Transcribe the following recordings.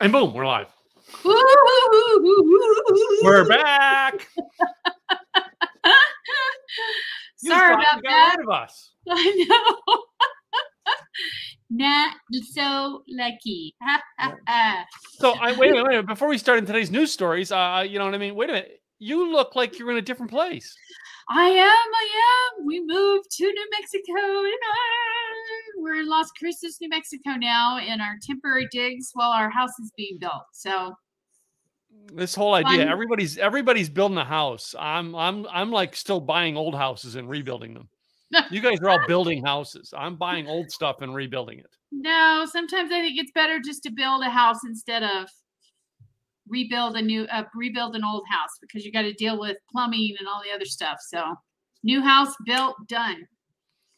And boom, we're live. We're back. Sorry about that. rid of us. I know. Not so lucky. So I wait a minute, wait a minute. Before we start in today's news stories, uh, you know what I mean? Wait a minute. You look like you're in a different place. I am, I am. We moved to New Mexico. We're in Las Cruces, New Mexico now in our temporary digs while our house is being built. So This whole idea, Fun. everybody's everybody's building a house. I'm I'm I'm like still buying old houses and rebuilding them. You guys are all building houses. I'm buying old stuff and rebuilding it. no, sometimes I think it's better just to build a house instead of rebuild a new uh, rebuild an old house because you got to deal with plumbing and all the other stuff. So new house built, done.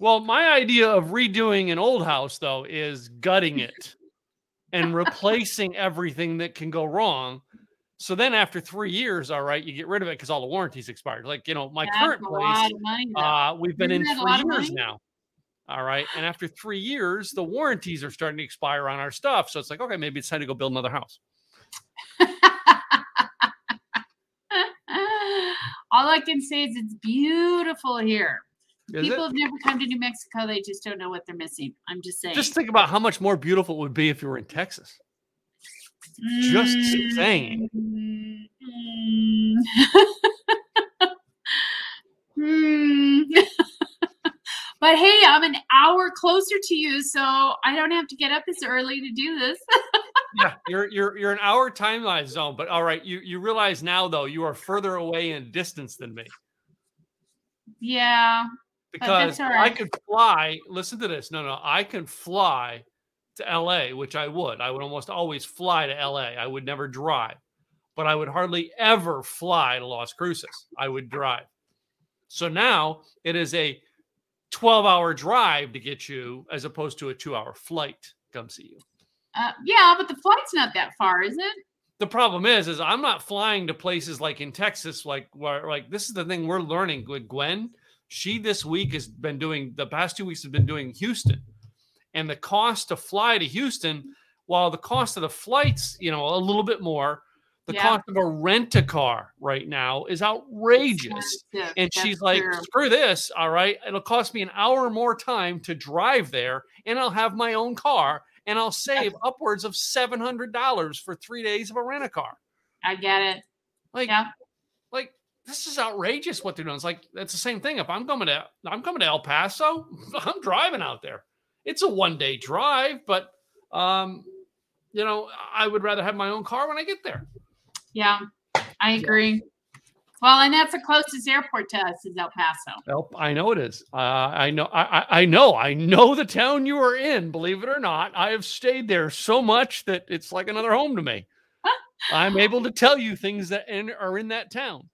Well, my idea of redoing an old house though is gutting it and replacing everything that can go wrong. So then after three years, all right, you get rid of it because all the warranties expired. Like, you know, my That's current place, lot of money, though. uh, we've been in Isn't a for years now. All right. And after three years, the warranties are starting to expire on our stuff. So it's like, okay, maybe it's time to go build another house. All I can say is it's beautiful here. Is People it? have never come to New Mexico. They just don't know what they're missing. I'm just saying. Just think about how much more beautiful it would be if you were in Texas. just saying. Mm, mm. but hey, I'm an hour closer to you, so I don't have to get up as early to do this. yeah, you're you're you're an hour timeline zone, but all right, you you realize now though you are further away in distance than me yeah. Because I could fly. Listen to this. No, no, I can fly to LA, which I would. I would almost always fly to LA. I would never drive, but I would hardly ever fly to Las Cruces. I would drive. So now it is a 12 hour drive to get you as opposed to a two hour flight to come see you. Uh, yeah, but the flight's not that far, is it? the problem is is i'm not flying to places like in texas like where like this is the thing we're learning with gwen she this week has been doing the past two weeks has been doing houston and the cost to fly to houston while the cost of the flights you know a little bit more the Yeah. cost of a rent a car right now is outrageous and that's she's like true. screw this all right it'll cost me an hour more time to drive there and i'll have my own car and i'll save upwards of $700 for three days of a rent a car I get it. like, Yeah. This is outrageous what they're doing. It's like that's the same thing. If I'm coming to I'm coming to El Paso, I'm driving out there. It's a one day drive, but um, you know, I would rather have my own car when I get there. Yeah, I agree. Well, and that's the closest airport to us is El Paso. Well, I know it is. Uh, I know. I, I I know. I know the town you are in. Believe it or not, I have stayed there so much that it's like another home to me. I'm able to tell you things that in, are in that town.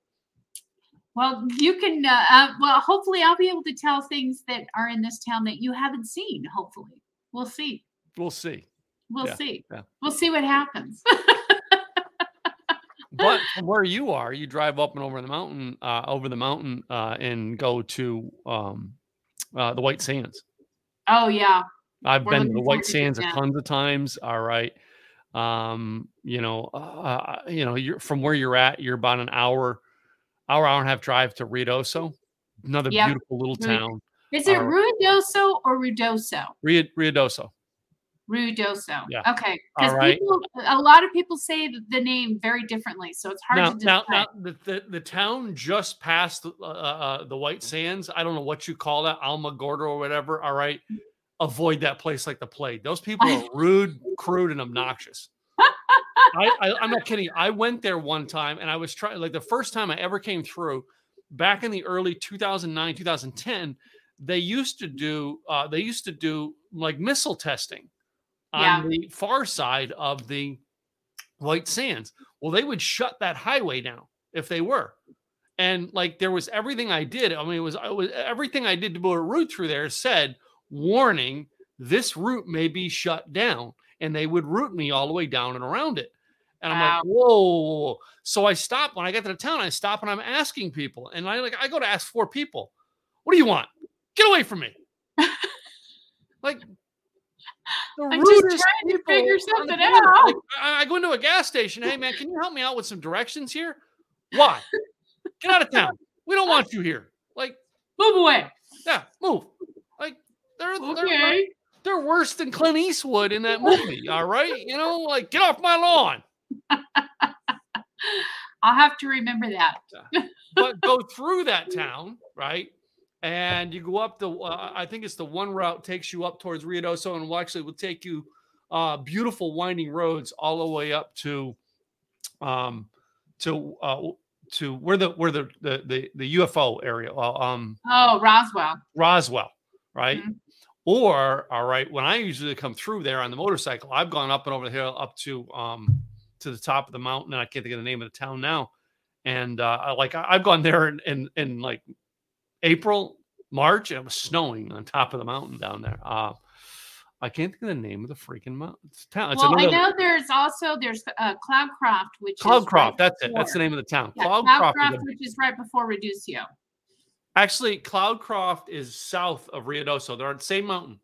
Well, you can. Uh, uh, well, hopefully, I'll be able to tell things that are in this town that you haven't seen. Hopefully, we'll see. We'll see. We'll Yeah, see. yeah. We'll see what happens. but from where you are, you drive up and over the mountain, uh, over the mountain, uh, and go to um, uh, the White Sands. oh yeah, I've We're been to the White Sands a tons of times. All right, um, you know, uh, you know, you're from where you're at. You're about an hour, hour, hour and a half drive to Riodoso, another Yep. beautiful little town. is it All Ruidoso or Ruidoso? Rio, Riodoso. Ruidoso. Yeah. Okay. Because right. people, a lot of people say the name very differently, so it's hard Now, to now, decide. now, the, the the town just past uh, uh, the White Sands. I don't know what you call that, Alma Almagordo or whatever. All right, avoid that place like the plague. Those people are rude, crude, and obnoxious. I, I, I'm not kidding. I went there one time, and I was trying. Like the first time I ever came through, back in the early 2009, 2010, they used to do. Uh, they used to do like missile testing Yeah. on the far side of the White Sands. Well, they would shut that highway down if they were. And like there was everything I did. I mean, it was, it was everything I did to put a route through there said, warning, this route may be shut down. And they would route me all the way down and around it. And I'm Wow. like, whoa. So I stop when I get to the town, I stop and I'm asking people. And I like I go to ask four people, what do you want? Get away from me. like I'm just trying to figure something out. Like, I I go into a gas station. Hey man, can you help me out with some directions here? Why? Get out of town. We don't want you here. Like, Move away. yeah, move. Like they're they're, they're worse than Clint Eastwood in that movie. All right, you know, like get off my lawn. I'll have to remember that. but go through that town, right? And you go up the, uh, I think it's the one route takes you up towards Ruidoso and will actually will take you uh, beautiful winding roads all the way up to, um, to, uh, to where the, where the, the, the, the UFO area, um, Oh, Roswell. Roswell, right? Mhm. Or, all right, when I usually come through there on the motorcycle, I've gone up and over the hill up to, um, to the top of the mountain. And I can't think of the name of the town now. And uh, I- like I- I've gone there in, in, in like April, March, and it was snowing on top of the mountain down there. Uh, I can't think of the name of the freaking mountain it's town. It's well, I know there's also there's uh, Cloudcroft, which Cloudcroft. right that's it. That's the name of the town. Yeah, Cloudcroft. Cloudcroft, which is right before Ruidoso. Actually, Cloudcroft is south of Ruidoso. They're on the same mountain.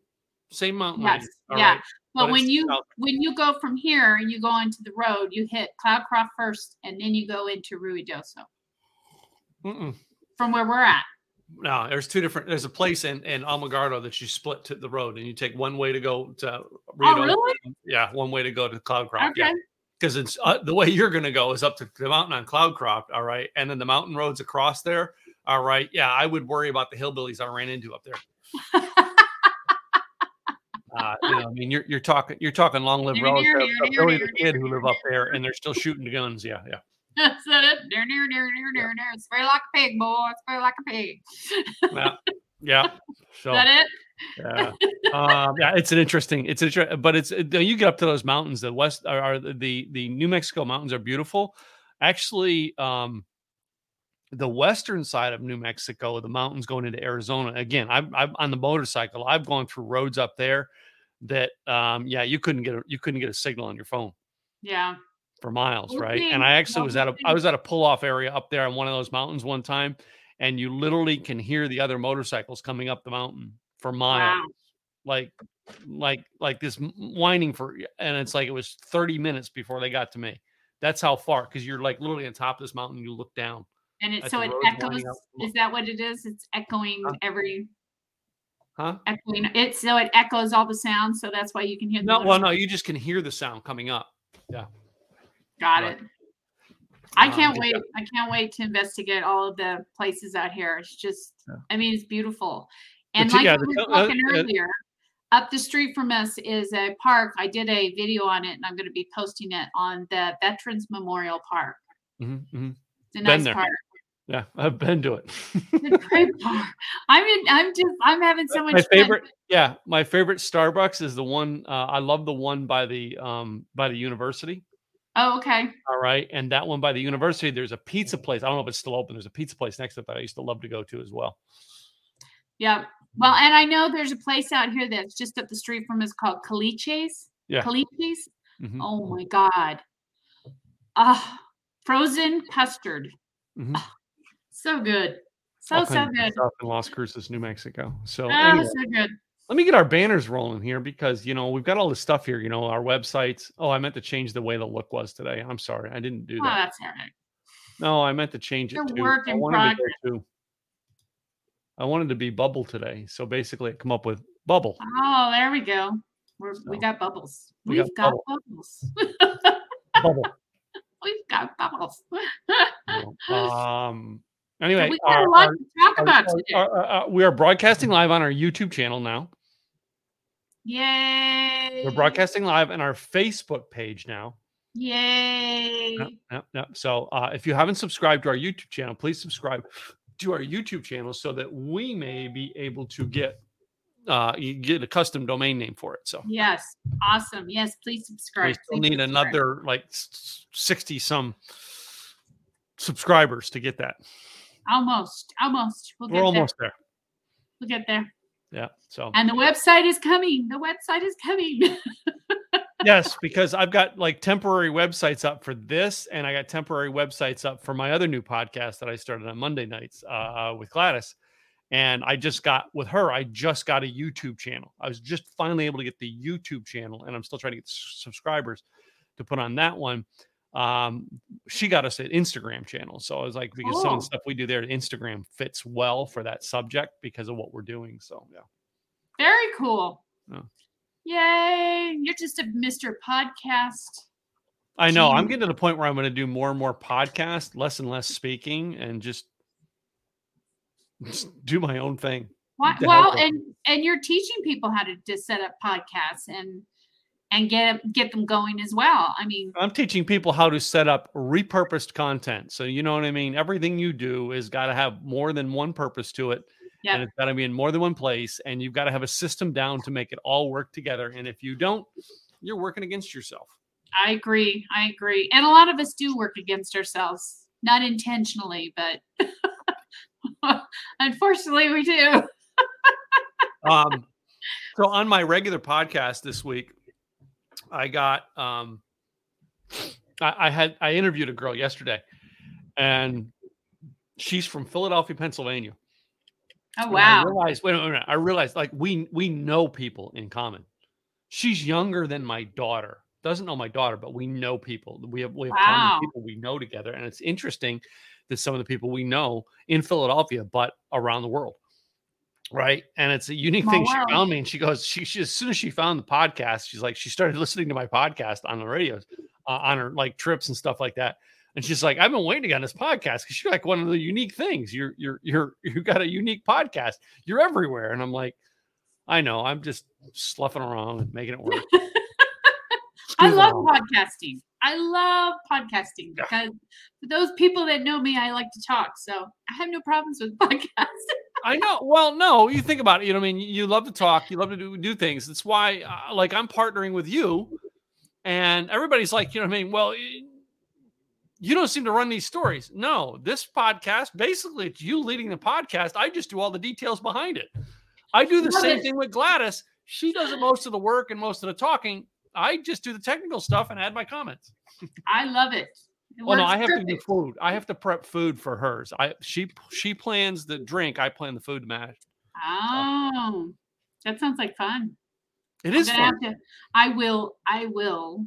Same mountain. Yes, all yeah. right? But But when you south. when you go from here and you go into the road, you hit Cloudcroft first, and then you go into Ruidoso Mm-mm. from where we're at. No, there's two different. There's a place in in Almagardo that you split to the road, and you take one way to go to Oh, really? Yeah, one way to go to Cloudcroft. Okay. Yeah, because it's uh, the way you're going to go is up to the mountain on Cloudcroft. All right, and then the mountain roads across there. All right, yeah, I would worry about the hillbillies I ran into up there. Uh, you know, I mean, you're you're talking you're talking long live relatives Billy the kid who live up there, and they're still shooting the guns. Yeah, yeah. That's that it? Near, near, near, near, near, near. Spray like a pig, boy. Spray like a pig. yeah, yeah. So Is that it? yeah, um, yeah, it's an interesting. It's interesting, but it's uh, you get up to those mountains. The west are, are the the New Mexico mountains are beautiful. Actually, um, the western side of New Mexico, the mountains going into Arizona. Again, I'm, I'm on the motorcycle. I've gone through roads up there that, um, yeah, you couldn't get a, you couldn't get a signal on your phone Yeah. for miles, right? And I actually was at a I was at a pull off area up there on one of those mountains one time, and you literally can hear the other motorcycles coming up the mountain for miles, Wow. like like like this whining for, and it's like it was thirty minutes before they got to me. That's how far, because you're like literally on top of this mountain. You look down. And it so it echoes. Is that what it is? It's echoing Huh? every Huh? echoing. It so it echoes all the sounds. So that's why you can hear. The No, well, no, you just can hear the sound coming up. Yeah. Got right. it. I Um, can't but wait. yeah. I can't wait to investigate all of the places out here. It's just, Yeah. I mean, it's beautiful. And two- like yeah, we were two- uh, talking uh, earlier, up the street from us is a park. I did a video on it, and I'm going to be posting it on the Veterans Memorial Park. Mhm, mhm. It's a nice park. Yeah, I've been to it. A great. I'm in. I'm just. I'm having so much my fun. favorite yeah my favorite starbucks is the one uh, i love the one by the um by the university Oh, okay. all right and that one by the university there's a pizza place i don't know if it's still open there's a pizza place next to it that i used to love to go to as well Yeah. Well, and I know there's a place out here that's just up the street from us called Caliche's. Yeah. Caliche's. Mhm, Oh my God. Ah, frozen custard. mhm. So good. So, so good. in las cruces new mexico so Oh, anyway, so good. let me get our banners rolling here because you know we've got all this stuff here you know our websites oh i meant to change the way the look was today i'm sorry i didn't do Oh, that that's all right. no i meant to change it It's a to work I wanted to go to- I wanted to be bubble today, so basically, I come up with bubble. Oh, there we go. We're, we got bubbles. we We've got got, bubbles. bubble. We've got bubbles. Um. Anyway, we got a lot our- to talk our- about our- today. our- uh, we are broadcasting live on our YouTube channel now. Yay. We're broadcasting live on our Facebook page now. Yay. Yep, yep, yep. So uh, if you haven't subscribed to our YouTube channel, please subscribe to our YouTube channel so that we may be able to get uh, you get a custom domain name for it. So Yes. Awesome. Yes. Please subscribe. we still Please need subscribe. another like sixty some subscribers to get that. Almost. Almost. We'll get We're there. almost there. We'll get there. Yeah. So And the website is coming. The website is coming. yes, because I've got like temporary websites up for this, and I got temporary websites up for my other new podcast that I started on Monday nights uh, with Gladys. And I just got with her, I just got a YouTube channel. I was just finally able to get the YouTube channel, and I'm still trying to get subscribers to put on that one. Um, she got us an Instagram channel. So I was like, because some of the stuff we do there, Instagram fits well for that subject because of what we're doing. So yeah. Very cool. Yeah. Yay. You're just a Mr. Podcast. I know. I'm getting to the point where I'm going to do more and more podcast, less and less speaking, and just, just do my own thing. Well, and and you're teaching people how to just set up podcasts and and get get them going as well. I mean, I'm teaching people how to set up repurposed content. So you know what I mean. Everything you do is got to have more than one purpose to it, yep. and it's got to be in more than one place. And you've got to have a system down to make it all work together. And if you don't, you're working against yourself. I agree. I agree. And a lot of us do work against ourselves, not intentionally, but unfortunately, we do. um, so on my regular podcast this week, I got um, I, I had I interviewed a girl yesterday, and she's from Philadelphia, Pennsylvania. Oh wow! I realized, wait a minute, I realized like we we know people in common. She's younger than my daughter. Doesn't know my daughter, but we know people. We have we have wow. common people we know together, and it's interesting that some of the people we know in Philadelphia, but around the world right and it's a unique thing she found me and she goes she, she, as soon as she found the podcast she's like she started listening to my podcast on the radio uh, on her like trips and stuff like that and she's like i've been waiting on this podcast because you're like one of the unique things. You're you're you're you got a unique podcast. You're everywhere. And i'm like i know i'm just sloughing around and making it work. I love podcasting. I love podcasting because for those people that know me i like to talk so i have no problems with podcasts I know. Well, no, you think about it. You know, I mean, you love to talk, you love to do, do things. That's why, uh, like, I'm partnering with you, and everybody's like, you know, I mean, well, you don't seem to run these stories. No, this podcast, basically, it's you leading the podcast. I just do all the details behind it. I do the same thing with Gladys. She does most of the work and most of the talking. I just do the technical stuff and add my comments. I love it. Well, no, I have perfect. to do food. I have to prep food for hers. I she she plans the drink. I plan the food match. Oh, that sounds like fun. It is fun. To, I will. I will.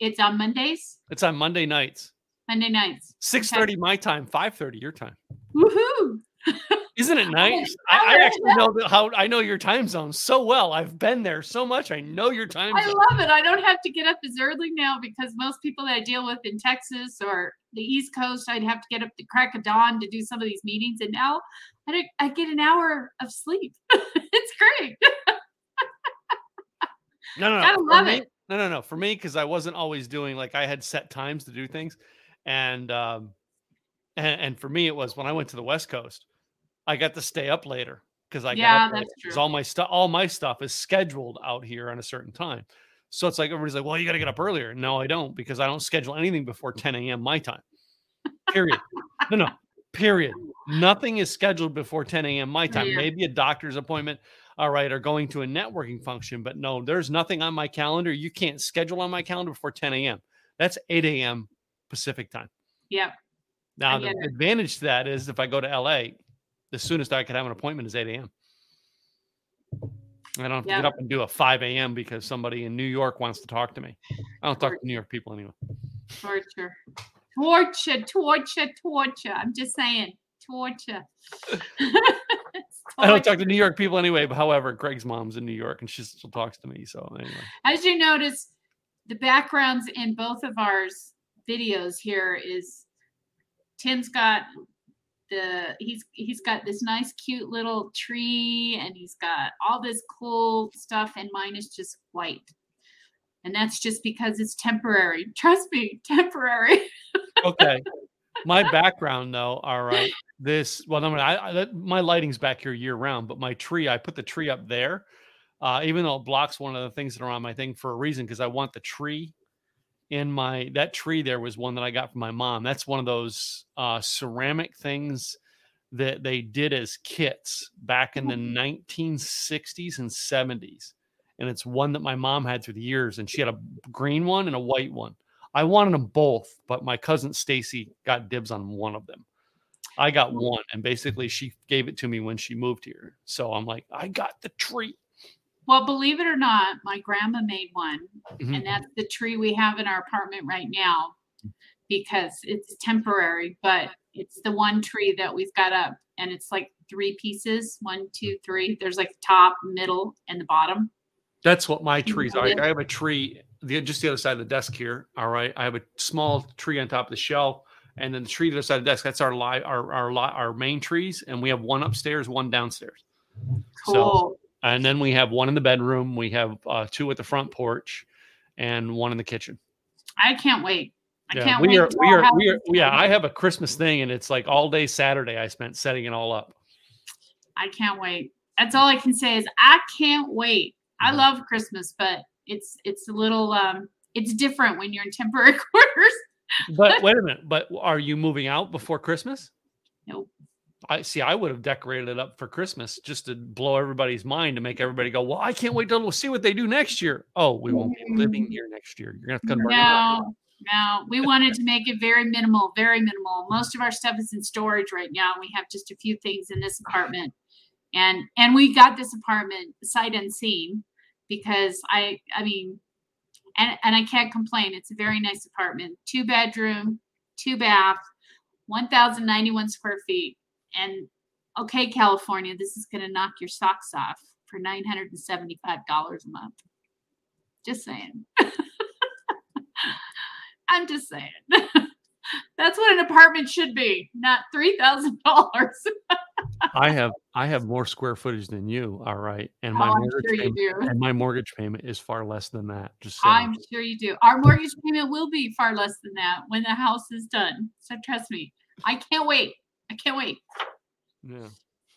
It's on Mondays. It's on Monday nights. Monday nights. Six thirty okay. my time. Five thirty your time. Woohoo! Isn't it nice? I, I, actually know how I know your time zone so well. I've been there so much. I know your time. I love it. I don't have to get up as early now because most people that I deal with in Texas or the East Coast, I'd have to get up the crack of dawn to do some of these meetings, and now I, I get an hour of sleep. it's great. no, no, no. I love me, it. No, no, no. For me, because I wasn't always doing like I had set times to do things, and um, and, and for me, it was when I went to the West Coast I got to stay up later because I yeah, got that's true. all my stuff all my stuff is scheduled out here on a certain time. So it's like everybody's like, well, you got to get up earlier. No, I don't because I don't schedule anything before 10 a.m. my time. Period. no, no, period. Nothing is scheduled before 10 a.m. my time. Yeah. Maybe a doctor's appointment, all right, or going to a networking function, but no, there's nothing on my calendar. You can't schedule on my calendar before 10 a.m. That's 8 a.m. Pacific time. Yeah. Now the it. advantage to that is if I go to LA, the soonest I could have an appointment is 8 a.m. I don't have to get up and do a 5 a.m. because somebody in New York wants to talk to me. I don't talk to New York people anyway. Torture. Torture, torture, torture. I'm just saying, torture. I don't talk to New York people anyway. But however, Greg's mom's in New York and she still talks to me. So anyway. As you notice, the backgrounds in both of ours videos here is Tim's got the he's he's got this nice cute little tree and he's got all this cool stuff and mine is just white. And that's just because it's temporary. Trust me temporary. Okay. My background though all right this well I'm gonna my lighting's back here year round but my tree i put the tree up there uh, even though it blocks one of the things that are on my thing for a reason because i want the tree in my that tree there was one that I got from my mom. That's one of those uh, ceramic things that they did as kits back in the 1960s and 70s. And it's one that my mom had through the years, and she had a green one and a white one. I wanted them both, but my cousin Stacy got dibs on one of them. I got one, and basically she gave it to me when she moved here. So I'm like, I got the tree. Well, believe it or not, my grandma made one, Mhm. and that's the tree we have in our apartment right now because it's temporary, but it's the one tree that we've got up, and it's like three pieces one, two, three. There's like top, middle, and the bottom. That's what my trees are. I have a tree the just the other side of the desk here. All right, I have a small tree on top of the shelf, and then the tree to the other side of the desk. That's our li- our our our main trees, and we have one upstairs, one downstairs. So- Cool. And then we have one in the bedroom. We have uh, two at the front porch, and one in the kitchen. I can't wait. I yeah, can't we wait. are we are we are yeah. I have a Christmas thing, and it's like all day Saturday. I spent setting it all up. I can't wait. That's all I can say is I can't wait. I Mhm. love Christmas, but it's it's a little um it's different when you're in temporary quarters. But wait a minute. But are you moving out before Christmas? Nope. I see. I would have decorated it up for Christmas just to blow everybody's mind to make everybody go, "Well, I can't wait to see what they do next year." Oh, we won't be living mm. here next year. You're gonna have to come. No, no. We wanted to make it very minimal, very minimal. Most of our stuff is in storage right now. We have just a few things in this apartment. And and we got this apartment sight unseen because I I mean and and I can't complain. It's a very nice apartment. Two bedroom, two bath, 1091 square feet. And okay, California, this is going to knock your socks off for $975 a month. Just saying. I'm just saying. That's what an apartment should be, not three thousand dollars. I have I have more square footage than you. All right, and my Oh, mortgage sure payment, and my mortgage payment is far less than that. Just saying. I'm sure you do. Our mortgage payment will be far less than that when the house is done. So trust me. I can't wait. I can't wait. yeah.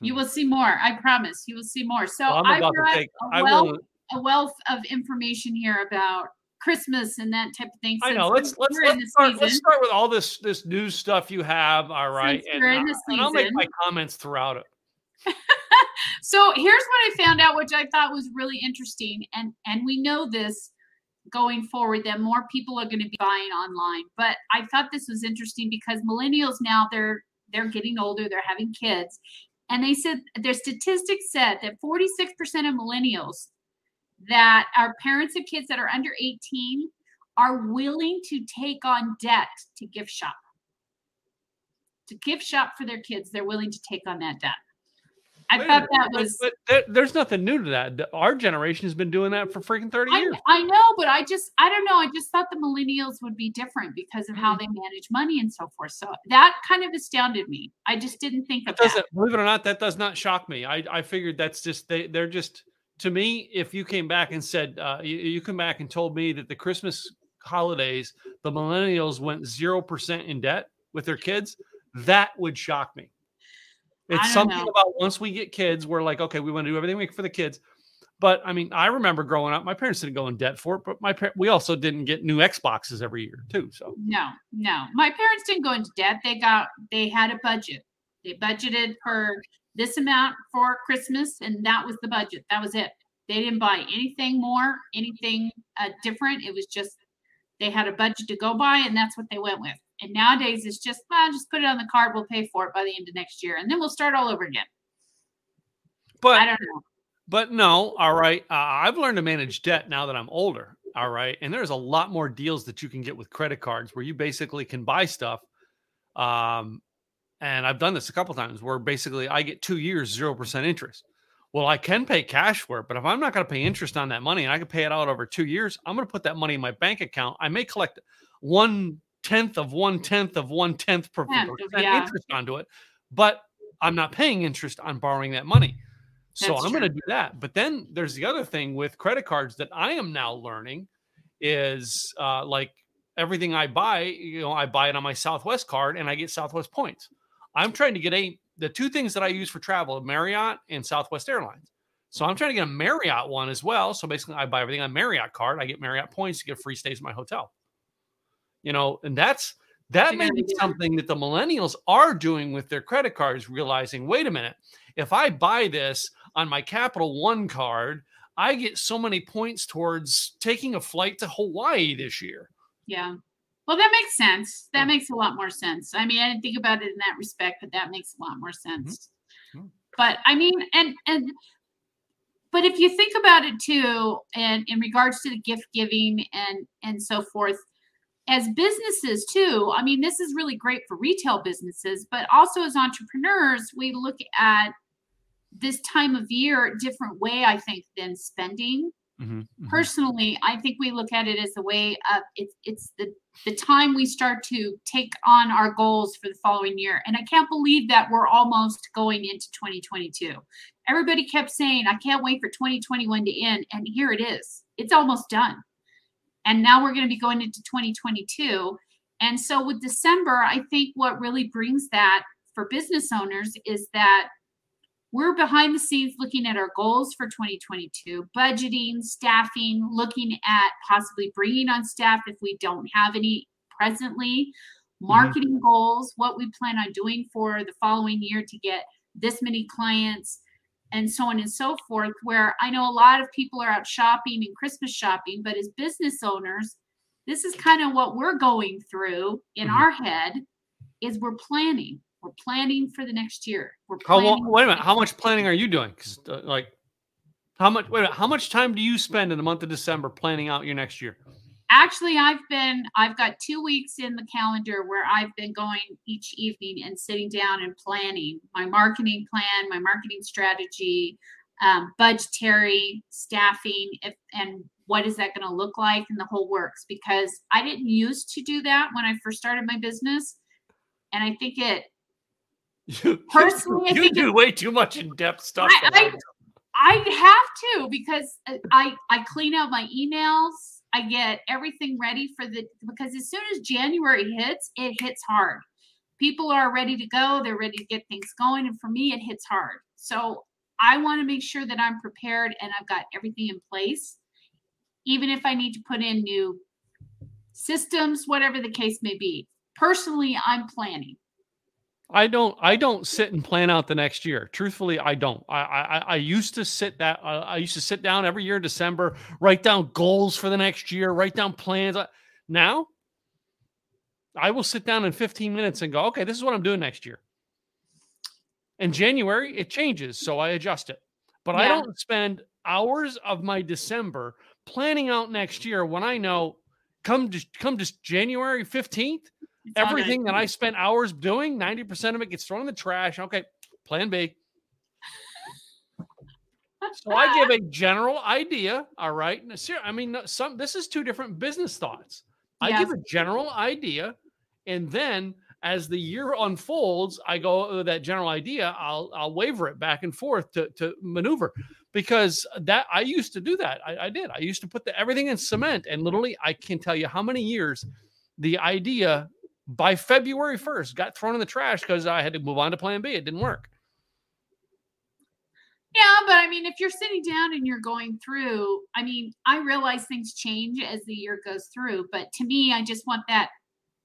You Hmm. will see more. I promise. You will see more. So Well, I'm I about brought take. a I wealth, will. a wealth of information here about Christmas and that type of thing. I know. Let's let's let's start, let's start with all this this news stuff you have. All right, and, we're in I- the and I'll make my comments throughout it. So here's what I found out, which I thought was really interesting, and and we know this going forward that more people are going to be buying online. But I thought this was interesting because millennials now they're they're getting older, they're having kids, and they said their statistics said that 46% of millennials that are parents of kids that are under 18 are willing to take on debt to gift shop. To gift shop for their kids, they're willing to take on that debt. I Wait thought that was But, there- there's nothing new to that. Our generation has been doing that for freaking thirty I, years. I know, but I just I don't know. I just thought the millennials would be different because of Mm. how they manage money and so forth. So that kind of astounded me. I just didn't think of that. believe it or not, that does not shock me. I, I figured that's just they they're just to me, if you came back and said uh, you, you come back and told me that the Christmas holidays, the millennials went zero percent in debt with their kids, that would shock me. It's something know. about once we get kids, we're like, okay, we want to do everything we can for the kids. But I mean, I remember growing up, my parents didn't go in debt for it, but my par- we also didn't get new Xboxes every year too. So No, no. My parents didn't go into debt. They got they had a budget. They budgeted for this amount for Christmas, and that was the budget. That was it. They didn't buy anything more, anything uh, different. It was just they had a budget to go by, and that's what they went with. And nowadays, it's just, well, just put it on the card. We'll pay for it by the end of next year, and then we'll start all over again. but I don't know. But no, all right. Uh, I've learned to manage debt now that I'm older. All right. And there's a lot more deals that you can get with credit cards where you basically can buy stuff. Um, and I've done this a couple times where basically I get two years, 0% interest. Well, I can pay cash for it, but if I'm not going to pay interest on that money and I can pay it out over two years, I'm going to put that money in my bank account. I may collect one tenth of one tenth of one tenth per yeah. interest onto it, but I'm not paying interest on borrowing that money. So That's I'm going to do that. But then there's the other thing with credit cards that I am now learning is uh, like everything I buy, you know, I buy it on my Southwest card and I get Southwest points. I'm trying to get a the two things that I use for travel, Marriott and Southwest Airlines. So I'm trying to get a Marriott one as well. So basically, I buy everything on Marriott card. I get Marriott points to get free stays at my hotel. You know, and that's that may be something that the millennials are doing with their credit cards, realizing, wait a minute, if I buy this on my Capital One card, I get so many points towards taking a flight to Hawaii this year. Yeah. Well, that makes sense. That makes a lot more sense. I mean, I didn't think about it in that respect, but that makes a lot more sense. Mhm. But I mean, and and but if you think about it too, and in regards to the gift giving and and so forth, as businesses too, I mean, this is really great for retail businesses, but also as entrepreneurs, we look at this time of year different way, I think, than spending. Mhm, mhm. personally i think we look at it as a way of it's it's the the time we start to take on our goals for the following year. And i can't believe that we're almost going into 2022 everybody kept saying i can't wait for 2021 to end and here it is. It's almost done and now we're going to be going into 2022 and so with december i think what really brings that for business owners is that we're behind the scenes looking at our goals for 2022 budgeting staffing looking at possibly bringing on staff if we don't have any presently mm-hmm. marketing goals what we plan on doing for the following year to get this many clients and so on and so forth where i know a lot of people are out shopping and christmas shopping but as business owners this is kind of what we're going through in Mhm. our head is we're planning we're planning for the next year we're How planning long, wait a minute. How much planning are you doing? 'Cause, uh, like, how much? Wait a minute. How much time do you spend in the month of December planning out your next year? Actually i've been i've got two weeks in the calendar where i've been going each evening and sitting down and planning my marketing plan my marketing strategy um, budgetary staffing if, and what is that going to look like and the whole works because i didn't used to do that when i first started my business and i think it You, Personally, I you think do way too much in depth stuff. I- I I- have to because uh, I I clean out my emails. I get everything ready for the because as soon as January hits, it hits hard. People are ready to go. They're ready to get things going, and for me, it hits hard. So I want to make sure that I'm prepared and I've got everything in place, even if I need to put in new systems, whatever the case may be. Personally, I'm planning. I don't. I don't sit and plan out the next year. Truthfully, I don't. I I, I used to sit that. Uh, I used to sit down every year in December, write down goals for the next year, write down plans. Now, I will sit down in 15 minutes and go, okay, this is what I'm doing next year. In January, it changes, so I adjust it. But I don't spend hours of my December planning out next year when I know come just come just January 15th, It's all everything that I spent hours doing, 90% of it gets thrown in the trash. Okay, plan B. So I give a general idea. All right. I mean, some this is two different business thoughts. I give a general idea, and then as the year unfolds, I go "Oh, that general idea. I'll I'll waver it back and forth to to maneuver because that I used to do that. I, I did. I used to put the, everything in cement, and literally, I can tell you how many years the idea by February first got thrown in the trash because I had to move on to Plan B. It didn't work. Yeah, but I mean, if you're sitting down and you're going through, I mean, I realize things change as the year goes through, but to me, I just want that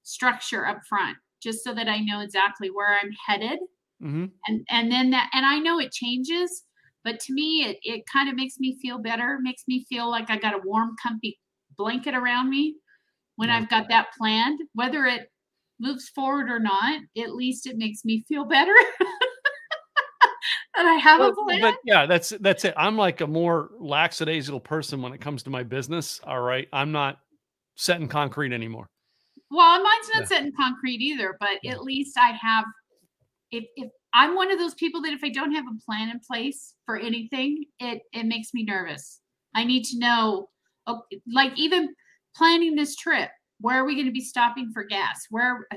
structure up front, just so that I know exactly where I'm headed, Mm-hmm. and and then that, and I know it changes, but to me, it it kind of makes me feel better, makes me feel like I got a warm, comfy blanket around me when Yeah. I've got that planned, whether it moves forward or not. At least it makes me feel better. that I have a plan. But yeah, that's that's it. I'm like a more lackadaisical person when it comes to my business. All right, I'm not set in concrete anymore. Well, mine's not Yeah. set in concrete either, but Yeah. at least I have. If if I'm one of those people that if I don't have a plan in place for anything, it it makes me nervous. I need to know, oh, like even planning this trip. Where are we going to be stopping for gas? Where,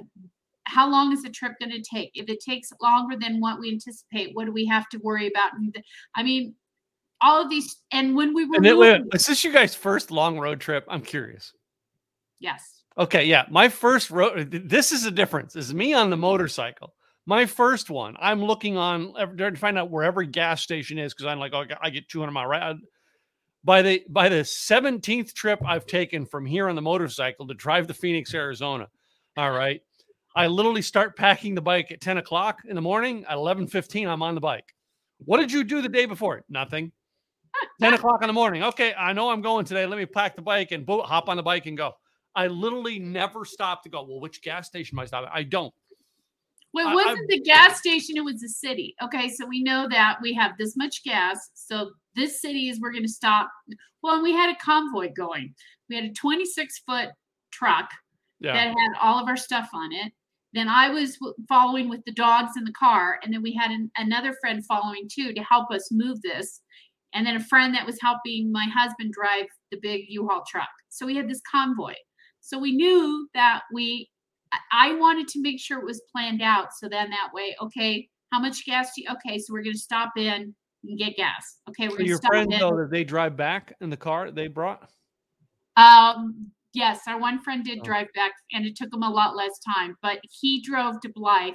how long is the trip going to take? If it takes longer than what we anticipate, what do we have to worry about? And I mean, all of these. And when we were And moving- is this you guys' first long road trip? I'm curious. yes, Okay, yeah, my first road. This is a difference. Is me on the motorcycle. My first one. I'm looking on trying to find out where every gas station is because I'm like, oh, I get- I get 200 mile right. By the by the 17th trip I've taken from here on the motorcycle to drive to Phoenix, Arizona. All right. I literally start packing the bike at 10 o'clock in the morning. At 11:15, I'm on the bike. What did you do the day before? Nothing. 10 o'clock in the morning. Okay, I know I'm going today. Let me pack the bike and boot, hop on the bike and go. I literally never stop to go, well, which gas station am I stopping? I don't. Well, it wasn't the gas station, it was the city. Okay, so we know that we have this much gas. So this city is we're gonna stop. Well, and we had a convoy going. We had a 26 foot truck Yeah. that had all of our stuff on it. Then I was following with the dogs in the car, and then we had an, another friend following too to help us move this, and then a friend that was helping my husband drive the big U-Haul truck. So we had this convoy. So we knew that we, I- wanted to make sure it was planned out. So then that way, okay, how much gas do you? Okay, so we're gonna stop in and get gas. Okay, we're So your stop friends in. know that they drive back in the car they brought? Um, yes, our one friend did Oh. drive back and it took him a lot less time, but he drove to Blythe,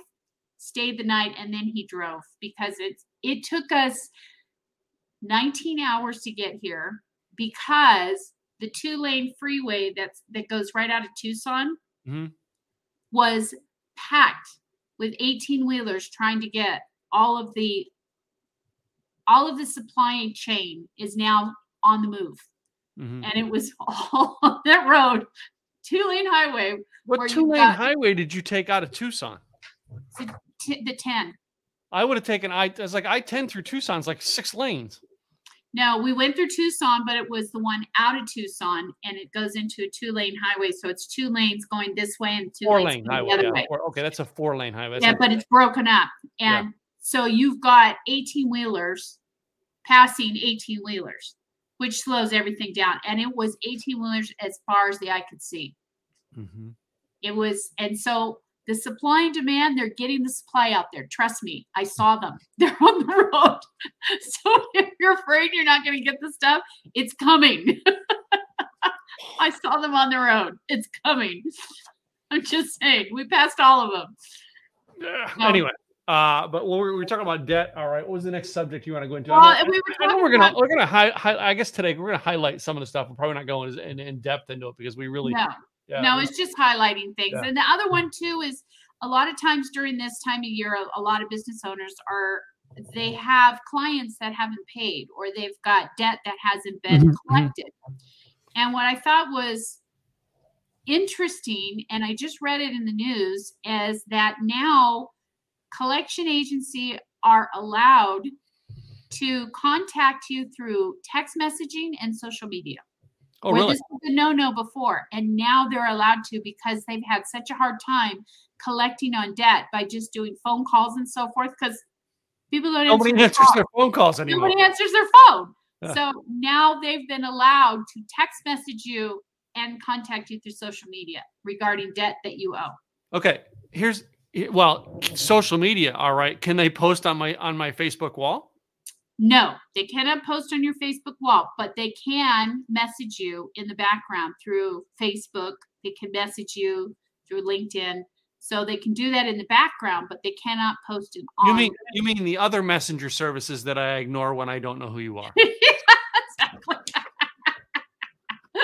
stayed the night, and then he drove because it's it took us 19 hours to get here because the two lane freeway that's that goes right out of Tucson Mhm. Was packed with 18 wheelers trying to get all of the all of the supply chain is now on the move Mhm. and it was all on that road, two lane highway, What two lane highway did you take out of Tucson? t- the 10. I would have taken I. It's like I ten through Tucson's like six lanes. No, we went through Tucson, but it was the one out of Tucson and it goes into a two lane highway. So it's two lanes going this way and two Four lanes lane highway. the other Yeah, way. four- okay, that's a four lane highway. That's Yeah, but it's broken up. Yeah. And so you've got 18 wheelers passing 18 wheelers, which slows everything down. And it was 18 wheelers as far as the eye could see. Mhm. It was, and so the supply and demand, they're getting the supply out there. Trust me, I saw them. They're on the road. So if you're afraid you're not going to get the stuff, it's coming. I saw them on the road. It's coming. I'm just saying, we passed all of them. No. Anyway, uh, but we we're, we we're talking about debt. All right, what was the next subject you want to go into? Well, I, know, we were I know we're gonna about- we're gonna hi, hi, I guess today we're gonna highlight some of the stuff. We're probably not going as in, in depth into it because we really No, yeah, no, it's just highlighting things. Yeah. And the other one too is a lot of times during this time of year, a, a lot of business owners are they have clients that haven't paid or they've got debt that hasn't been Mhm, mhm. collected. And what I thought was interesting, and I just read it in the news, is that now collection agency are allowed to contact you through text messaging and social media oh really? this was a no-no before and now they're allowed to because they've had such a hard time collecting on debt by just doing phone calls and so forth because people don't Nobody answer answers their their phone calls anymore. nobody answers their phone Yeah. so now they've been allowed to text message you and contact you through social media regarding debt that you owe Okay, here's well, social media. All right, can they post on my on my Facebook wall? No they cannot post on your facebook wall but they can message you in the background through facebook they can message you through linkedin so they can do that in the background but they cannot post it on You mean you mean the other messenger services that I ignore when I don't know who you are? exactly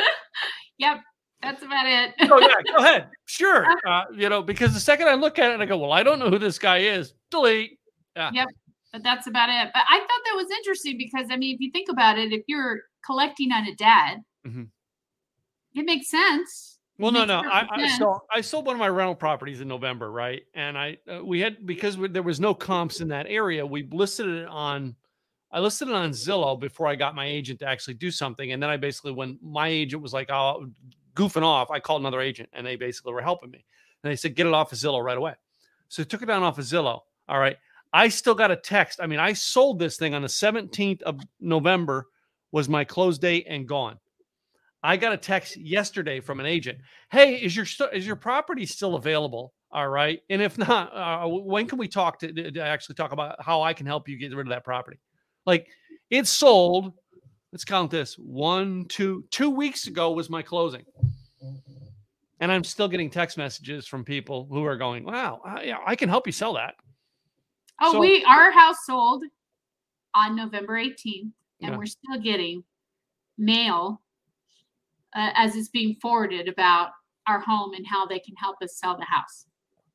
yep that's about it oh yeah, go ahead. Sure. Uh, you know, because the second I look at it and I go, well, I don't know who this guy is. Delete. But that's about it but i thought that was interesting because i mean if you think about it if you're collecting on a debt Mhm. it makes sense Well, no, no. I, I sense. so I sold one of my rental properties in November, right? And I uh, we had because we, there was no comps in that area. We listed it on. I listed it on Zillow before I got my agent to actually do something, and then I basically, when my agent was like, "Oh, goofing off," I called another agent, and they basically were helping me. And they said, "Get it off of Zillow right away." So I took it down off of Zillow. All right. I still got a text. I mean, I sold this thing on the 17th of November was my close date and gone. I got a text yesterday from an agent. Hey, is your is your property still available? All right, and if not, uh, when can we talk to, to actually talk about how I can help you get rid of that property? Like it's sold. Let's count this: one, two, two weeks ago was my closing, and I'm still getting text messages from people who are going, "Wow, I, I can help you sell that." Oh, So- we our house sold on November 18th, and Yeah. we're still getting mail uh, as it's being forwarded about our home and how they can help us sell the house.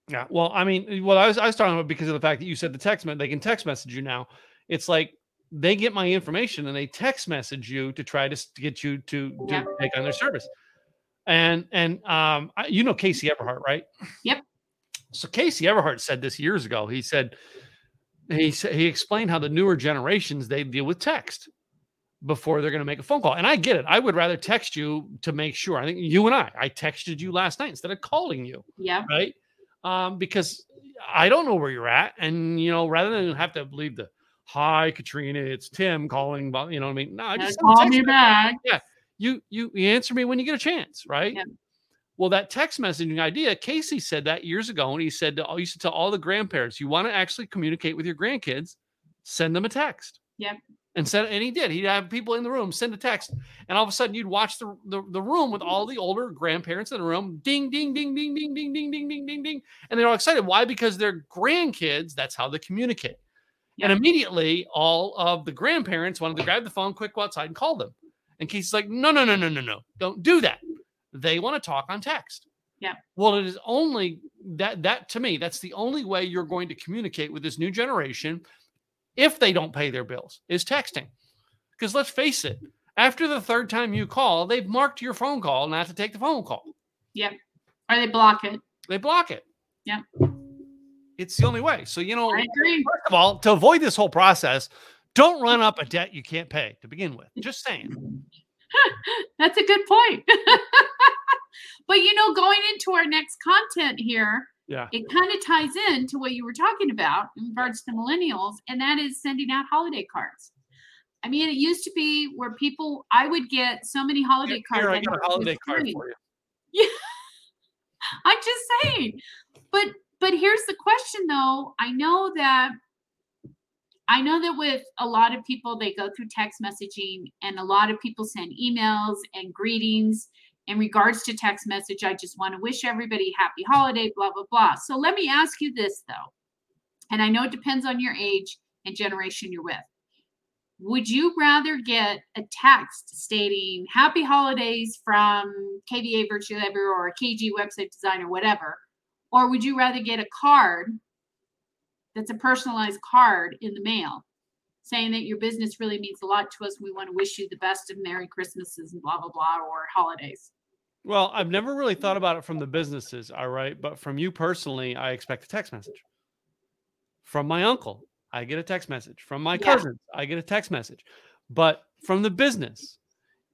Yeah. Well, I mean, well, I was I was talking about because of the fact that you said the text they can text message you now. It's like they get my information and they text message you to try to, to get you to, to Yeah. take on their service. And and um, I- you know Casey Everhart, right? Yep. So Casey Everhart said this years ago. He said he said he explained how the newer generations they deal with text before they're going to make a phone call. And I get it. I would rather text you to make sure. I think you and I, I texted you last night instead of calling you, Yeah. right? Um, because I don't know where you're at, and you know, rather than have to believe the hi Katrina, it's Tim calling you know what I mean? No, I just call me message back. you you you answer me when you get a chance, right? Yeah. Well, that text messaging idea, Casey said that years ago, and he said to, he used to tell all the grandparents, you want to actually communicate with your grandkids, send them a text. Yep. And said, and he did. He'd have people in the room send a text, and all of a sudden you'd watch the, the, the room with all the older grandparents in the room, ding, ding, ding, ding, ding, ding, ding, ding, ding, ding, ding, and they're all excited. Why? Because they're grandkids. That's how they communicate. And immediately, all of the grandparents wanted to grab the phone, quick go outside and call them. And Casey's like, no, no, no, no, no, no, don't do that. They want to talk on text. Yeah. Well, it is only that that to me, that's the only way you're going to communicate with this new generation if they don't pay their bills is texting. Because let's face it, after the third time you call, they've marked your phone call not to take the phone call. Yep. Or they block it. They block it. Yeah. It's the only way. So, you know, first of all, to avoid this whole process, don't run up a debt you can't pay to begin with. Just saying. That's a good point. but you know, going into our next content here, Yeah. it kind of ties in to what you were talking about in regards to millennials, and that is sending out holiday cards. I mean, it used to be where people I would get so many holiday cards. Here, I got a holiday card for you. Yeah. I'm just saying. But but here's the question though. I know that I know that with a lot of people they go through text messaging and a lot of people send emails and greetings in regards to text message. I just want to wish everybody happy holiday, blah blah blah. So let me ask you this though. And I know it depends on your age and generation you're with. Would you rather get a text stating happy holidays from KVA Virtual Everywhere or KG website designer, whatever? Or would you rather get a card that's a personalized card in the mail saying that your business really means a lot to us? We want to wish you the best of Merry Christmases and blah, blah, blah, or holidays. Well, I've never really thought about it from the businesses, all right. But from you personally, I expect a text message. From my uncle, I get a text message. From my Yeah. cousins, I get a text message. But from the business,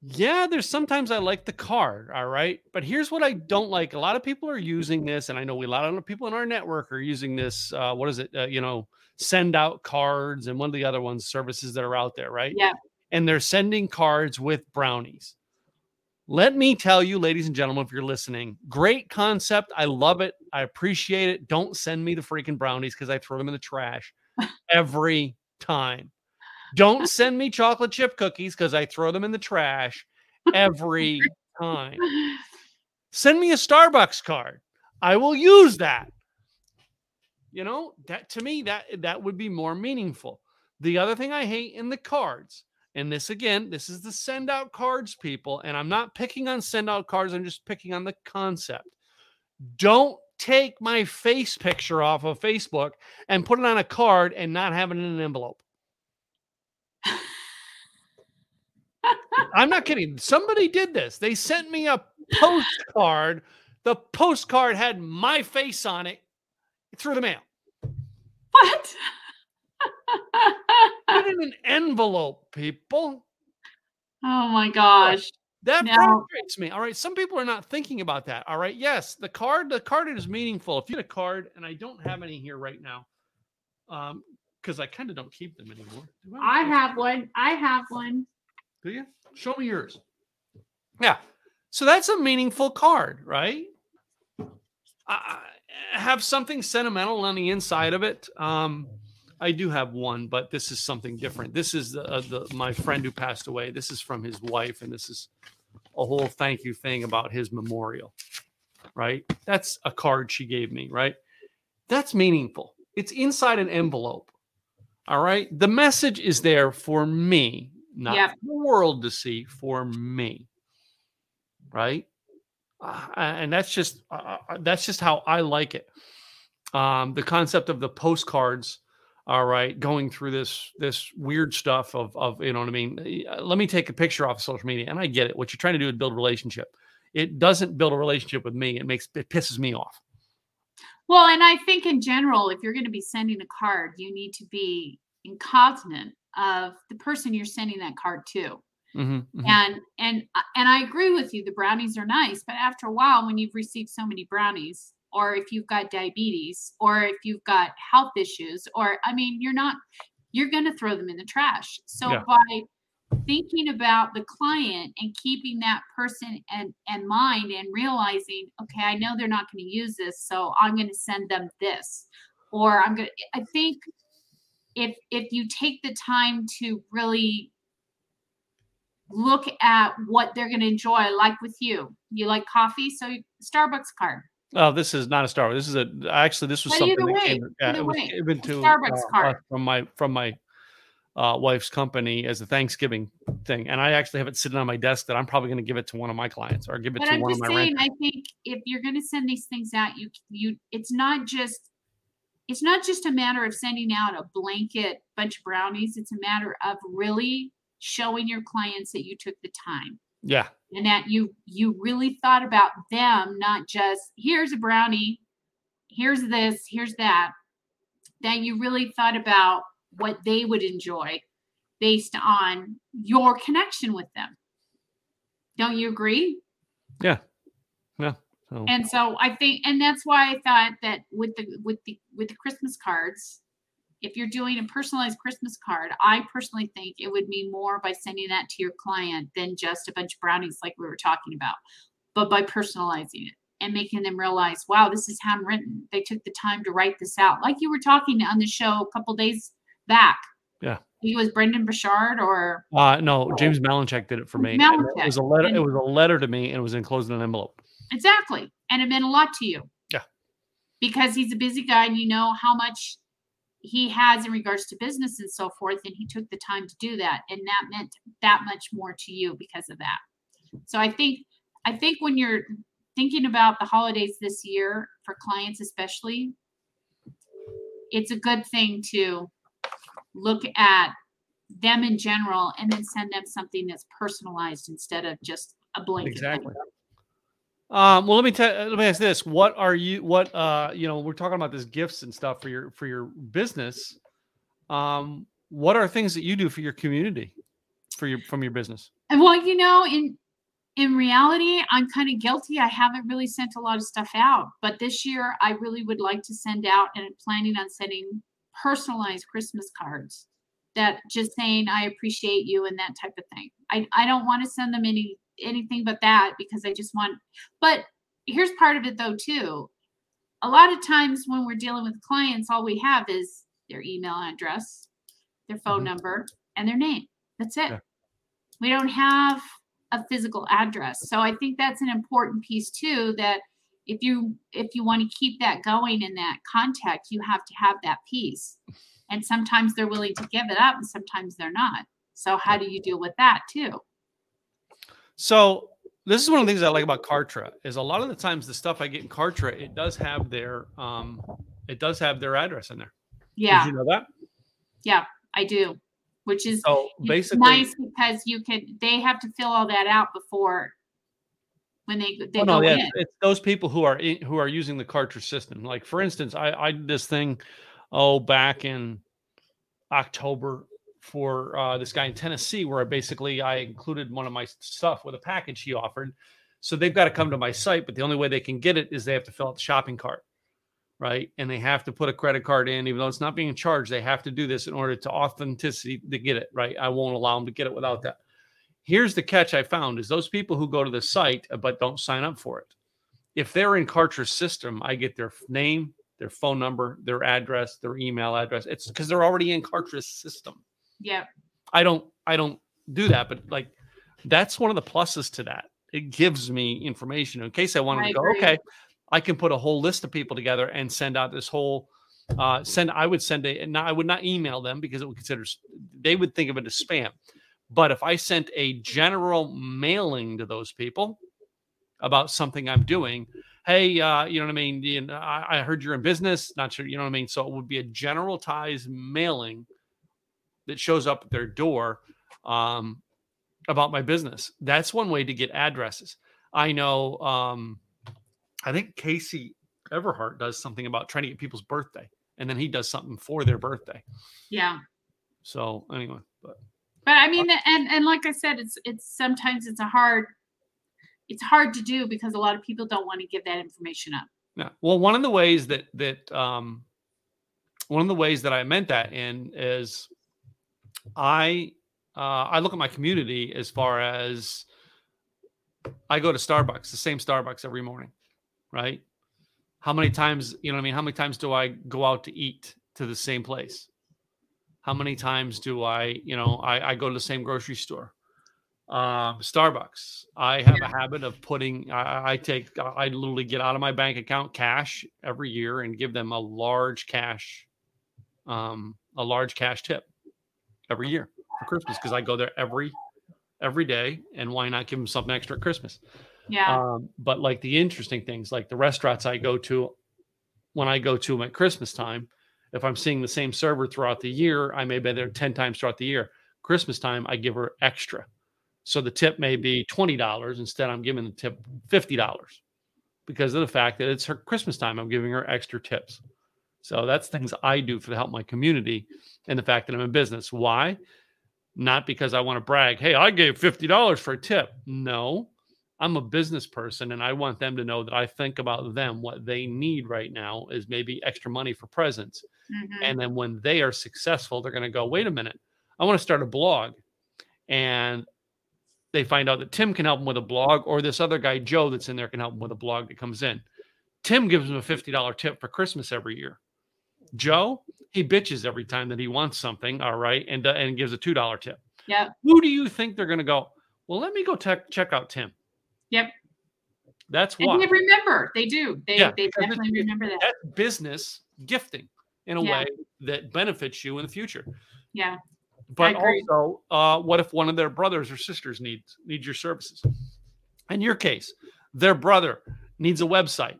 yeah, there's sometimes I like the card, all right. But here's what I don't like: a lot of people are using this, and I know a lot of people in our network are using this. Uh, what is it? Uh, you know, send out cards and one of the other ones services that are out there, right? Yeah. And they're sending cards with brownies. Let me tell you, ladies and gentlemen, if you're listening, great concept. I love it. I appreciate it. Don't send me the freaking brownies because I throw them in the trash every time. Don't send me chocolate chip cookies because I throw them in the trash every time. Send me a Starbucks card. I will use that. You know, that to me that that would be more meaningful. The other thing I hate in the cards, and this again, this is the send out cards people, and I'm not picking on send out cards, I'm just picking on the concept. Don't take my face picture off of Facebook and put it on a card and not have it in an envelope. I'm not kidding. Somebody did this. They sent me a postcard. The postcard had my face on it through the mail. What? Put it in an envelope, people. oh my gosh. That Now- frustrates me. All right. Some people are not thinking about that. All right. Yes, the card, the card is meaningful. If you get a card, and I don't have any here right now, um, because I kind of don't keep them anymore. Do I have one. I have one. Do you? Show me yours. Yeah. So that's a meaningful card, right? I I have something sentimental on the inside of it. Um, I do have one, but this is something different. This is the, uh, the my friend who passed away. This is from his wife, and this is a whole thank you thing about his memorial. Right? That's a card she gave me. Right? That's meaningful. It's inside an envelope. All right. The message is there for me, not for the world to see, for me. Right. Uh, and that's just uh, uh, that's just how I like it. Um, the concept of the postcards, all right, going through this this weird stuff of of you know what I mean. Uh, Let me take a picture off of social media, and I get it. What you're trying to do is build a relationship. it doesn't build a relationship with me. It makes it pisses me off. Well, and I think in general, if you're going to be sending a card, you need to be cognizant of the person you're sending that card to. Mhm, mhm. And and uh, and I agree with you. The brownies are nice, but after a while, when you've received so many brownies, or if you've got diabetes, or if you've got health issues, or I mean, you're not you're going to throw them in the trash. So Yeah. by thinking about the client and keeping that person and and mind and realizing, okay, I know they're not going to use this, so I'm going to send them this, or I'm going. to I think if if you take the time to really look at what they're going to enjoy like with you you like coffee so starbucks card Oh, this is not a Star Wars. This is a actually this was But something that way, came, yeah, it was way, given a to Starbucks uh, card. from my from my uh, wife's company as a Thanksgiving thing, and I actually have it sitting on my desk that I'm probably going to give it to one of my clients or give it but to i'm one of just my saying renters. i think if you're going to send these things out you you it's not just it's not just a matter of sending out a blanket bunch of brownies it's a matter of really showing your clients that you took the time Yeah, and that you you really thought about them not just here's a brownie here's this here's that. That you really thought about what they would enjoy based on your connection with them. Don't you agree? Yeah, yeah. So, and so i think and that's why i thought that with the with the with the christmas cards if you're doing a personalized christmas card i personally think it would mean more by sending that to your client than just a bunch of brownies like we were talking about but by personalizing it and making them realize wow this is handwritten they took the time to write this out like you were talking on the show a couple days back Yeah. he was Brendon Burchard or uh, no, James Malinchak did it for me. and It was a letter. and- It was a letter to me, and it was enclosed in an envelope. Exactly. And it meant a lot to you. Yeah. Because he's a busy guy and you know how much he has in regards to business and so forth. And he took the time to do that. And that meant that much more to you because of that. So I think, I think when you're thinking about the holidays this year for clients, especially, it's a good thing to look at them in general and then send them something that's personalized instead of just a thing. Exactly. Um, well, let me tell. Let me ask this: What are you? What uh, you know, we're talking about this gifts and stuff for your for your business. Um, what are things that you do for your community, for your from your business? Well, you know, in in reality, I'm kind of guilty. I haven't really sent a lot of stuff out, but this year I really would like to send out and planning on sending personalized Christmas cards that just saying I appreciate you and that type of thing. I I don't want to send them any anything but that because I just want but here's part of it though too. A lot of times when we're dealing with clients all we have is their email address, their phone Mhm. number, and their name. That's it. Yeah. We don't have a physical address. So I think that's an important piece too that if you if you want to keep that going in that contact, you have to have that piece. And sometimes they're willing to give it up and sometimes they're not. So how do you deal with that too? So this is one of the things I like about Kartra is a lot of the times the stuff I get in Kartra it does have their um it does have their address in there. Yeah, Did you know that? yeah, I do. Which is So basically, nice because you can they have to fill all that out before when they they Oh, go no, yeah, in. it's, it's those people who are in, who are using the Kartra's system. Like for instance, I I did this thing oh back in October for uh, this guy in Tennessee where I basically I included one of my stuff with a package he offered. So they've got to come to my site, but the only way they can get it is they have to fill out the shopping cart, right? And they have to put a credit card in, even though it's not being charged. They have to do this in order to authenticity to get it, right? I won't allow them to get it without that here's the catch I found is those people who go to the site uh, but don't sign up for it. If they're in Kartra's system, I get their name, their phone number, their address, their email address. It's because they're already in Kartra's system. Yeah. I don't I don't do that, but like that's one of the pluses to that. It gives me information in case I wanted I to go, agree. okay, I can put a whole list of people together and send out this whole uh send I would send a and I would not email them because it would consider they would think of it as spam. But if I sent a general mailing to those people about something I'm doing, hey, uh, you know what I mean? You know, I, I heard you're in business, not sure, you know what I mean? So it would be a generalized mailing that shows up at their door um, about my business. That's one way to get addresses. I know. Um, I think Casey Everhart does something about trying to get people's birthday, and then he does something for their birthday. Yeah. So anyway, but But I mean, and and like I said, it's it's sometimes it's a hard, it's hard to do because a lot of people don't want to give that information up. Yeah. Well, one of the ways that that um, one of the ways that I meant that in is I uh, I look at my community as far as I go to Starbucks, the same Starbucks every morning, right? How many times, you know what I mean? How many times do I go out to eat to the same place? How many times do I, you know, I, I go to the same grocery store? Um, Starbucks. I have a habit of putting, I, I take, I literally get out of my bank account cash every year and give them a large cash, um, a large cash tip every year for Christmas because I go there every every day, and why not give them something extra at Christmas? Yeah. Um, but like the interesting things, like the restaurants I go to, when I go to them at Christmas time, if I'm seeing the same server throughout the year, I may be there ten times throughout the year. Christmas time, I give her extra, so the tip may be twenty dollars instead. I'm giving the tip fifty dollars because of the fact that it's her Christmas time. I'm giving her extra tips. So that's things I do for to help my community, and the fact that I'm in business. Why? Not because I want to brag. Hey, I gave fifty dollars for a tip. No, I'm a business person and I want them to know that I think about them. What they need right now is maybe extra money for presents. Mhm. And then when they are successful, they're going to go, wait a minute, I want to start a blog. And they find out that Tim can help them with a blog, or this other guy, Joe, that's in there can help them with a blog that comes in. Tim gives them a $50 tip for Christmas every year. Joe, he bitches every time that he wants something, all right, and, uh, and gives a $2 tip. Yeah. Who do you think they're going to go? Well, let me go tech check out Tim. Yep. That's And why. they remember. They do. They Yeah, they it's- definitely remember that. That's business gifting in a Yeah. way that benefits you in the future. Yeah. But also, uh, what if one of their brothers or sisters needs needs your services? In your case, their brother needs a website.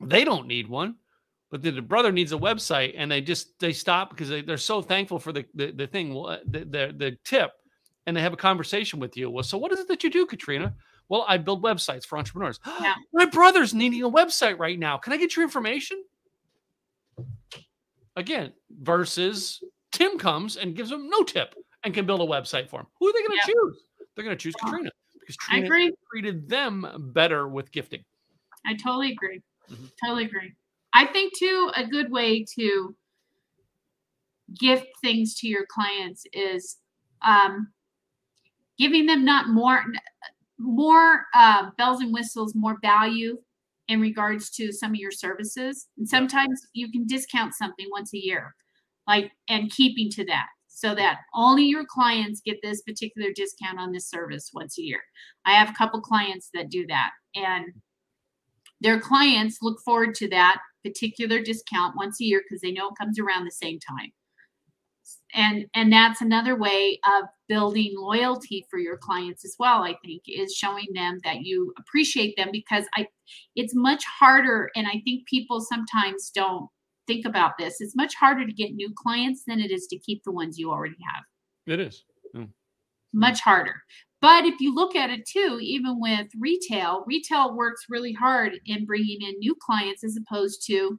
They don't need one, but the, the brother needs a website, and they just they stop because they, they're so thankful for the the, the thing, well, the, the the tip, and they have a conversation with you. Well, so what is it that you do, Katrina? Well, I build websites for entrepreneurs. Yeah. My brother's needing a website right now. Can I get your information? Again, versus Tim comes and gives them no tip and can build a website for him. Who are they going to Yeah. choose? They're going to choose Yeah. Katrina because Katrina treated them better with gifting. I totally agree. Mhm. Totally agree. I think too a good way to gift things to your clients is um, giving them not more more uh, bells and whistles, more value in regards to some of your services. And sometimes you can discount something once a year, like and keeping to that so that only your clients get this particular discount on this service once a year. I have a couple clients that do that and their clients look forward to that particular discount once a year because they know it comes around the same time and and that's another way of building loyalty for your clients as well i think is showing them that you appreciate them because i it's much harder and i think people sometimes don't think about this it's much harder to get new clients than it is to keep the ones you already have It is. Much harder. But if you look at it too, even with retail, retail works really hard in bringing in new clients as opposed to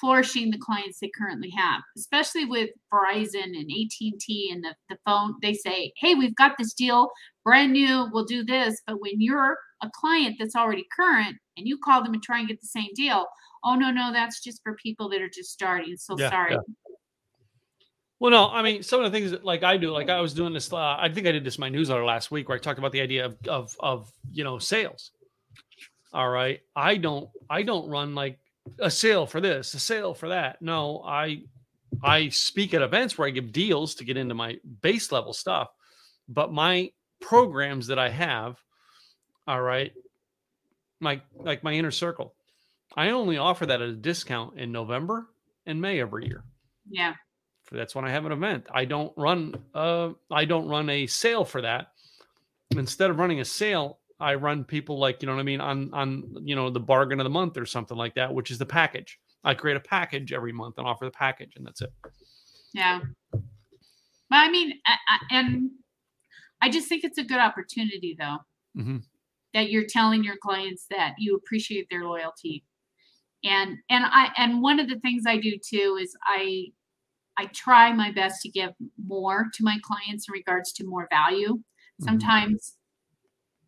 flourishing the clients they currently have. Especially with Verizon and AT&T and the, the phone, they say, "Hey, we've got this deal, brand new, we'll do this." But when you're a client that's already current and you call them and try and get the same deal, "Oh no, no, that's just for people that are just starting." So Yeah, sorry. yeah. Well, no, I mean, some of the things that like I do, like I was doing this, uh, I think I did this my newsletter last week where I talked about the idea of, of, of, you know, sales. All right. I don't, I don't run like a sale for this, a sale for that. No, I, I speak at events where I give deals to get into my base level stuff, but my programs that I have, all right, my, like my inner circle, I only offer that at a discount in November and May every year Yeah. That's when I have an event. I don't run uh I don't run a sale for that. Instead of running a sale, I run people like, you know what I mean, on on you know the bargain of the month or something like that, which is the package. I create a package every month and offer the package and that's it. Yeah. But I mean, I, I, and I just think it's a good opportunity though. Mhm. that you're telling your clients that you appreciate their loyalty and and i and one of the things i do too is i i try my best to give more to my clients in regards to more value. Mhm. sometimes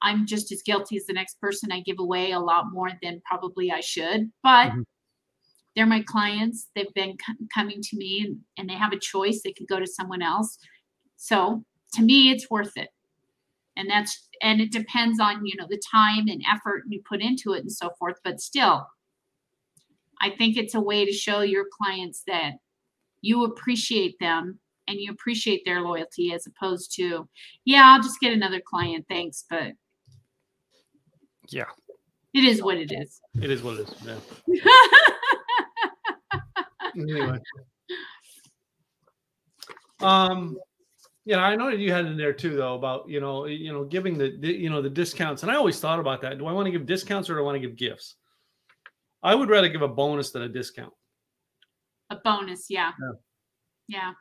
i'm just as guilty as the next person. I give away a lot more than probably i should but Mhm. they're my clients. They've been co- coming to me and, and they have a choice. They could go to someone else. So to me it's worth it. And that's and it depends on you know the time and effort you put into it and so forth but still i think it's a way to show your clients that you appreciate them and you appreciate their loyalty as opposed to yeah i'll just get another client thanks but Yeah, it is what it is it is what it is. Yeah. anyway. Um, yeah, I know that you had in there too, though, about you know, you know, giving the, the you know the discounts, and I always thought about that. Do I want to give discounts or do I want to give gifts? I would rather give a bonus than a discount. A bonus yeah. Yeah. yeah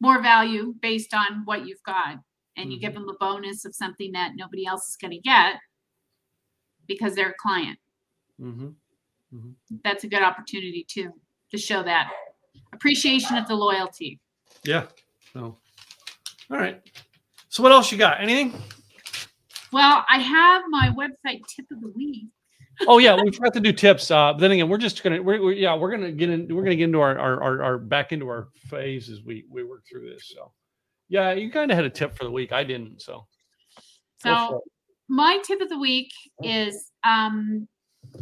more value based on what you've got and you Mhm. give them a bonus of something that nobody else is going to get because they're a client Mm-hmm. that's a good opportunity too to show that appreciation of the loyalty Yeah. So, all right. So, what else you got? Anything? well i have my website tip of the week oh yeah, we forgot to do tips. Uh, but then again, we're just gonna, we're, we're yeah, we're gonna get in, we're gonna get into our, our, our, our back into our phase as we we work through this. So, yeah, you kind of had a tip for the week. I didn't. So, so my tip of the week is um,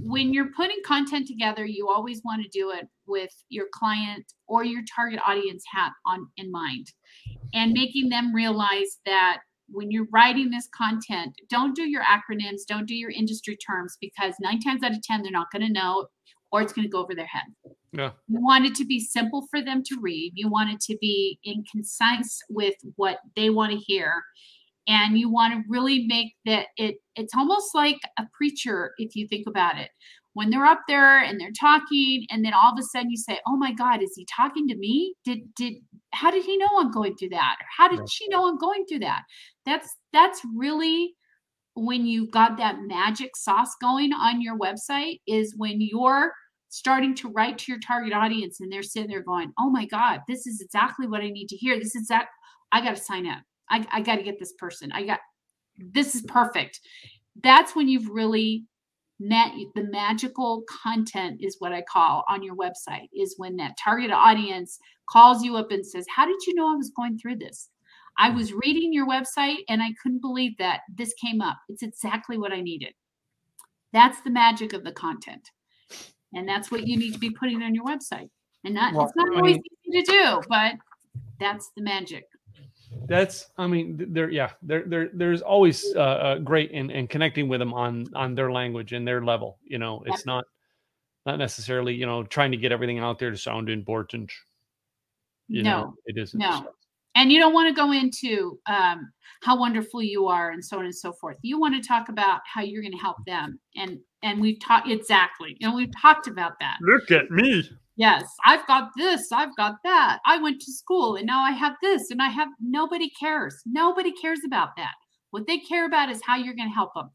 when you're putting content together you always want to do it with your client or your target audience hat on in mind and making them realize that when you're writing this content don't do your acronyms don't do your industry terms because nine times out of ten they're not going to know or it's going to go over their head yeah, you want it to be simple for them to read. You want it to be in concise with what they want to hear. And you want to really make that it it's almost like a preacher if you think about it. When they're up there and they're talking and then all of a sudden you say, "Oh my god, is he talking to me? Did did how did he know I'm going through that? Or how did she know I'm going through that?" That's that's really when you've got that magic sauce going on your website is when you're starting to write to your target audience and they're sitting there going, Oh my God, this is exactly what I need to hear. This is that I got to sign up. I, I got to get this person. I got this is perfect. That's when you've really met the magical content is what I call on your website is when that target audience calls you up and says, How did you know I was going through this? I hmm. was reading your website and I couldn't believe that this came up. It's exactly what I needed. That's the magic of the content. And that's what you need to be putting on your website. And not Well, it's not I always mean- easy to do, but that's the magic. That's. I mean, th- there, yeah, there, there, there's always uh, uh, great in, in connecting with them on on their language and their level. You know, it's not not necessarily you know trying to get everything out there to sound important. You no. know, it isn't. no. so. and you don't want to go into um, how wonderful you are and so on and so forth you want to talk about how you're going to help them and and we've talked exactly and we've talked about that Look at me. Yes i've got this i've got that. I went to school and now i have this and i have nobody cares. Nobody cares about that. What they care about is how you're going to help them.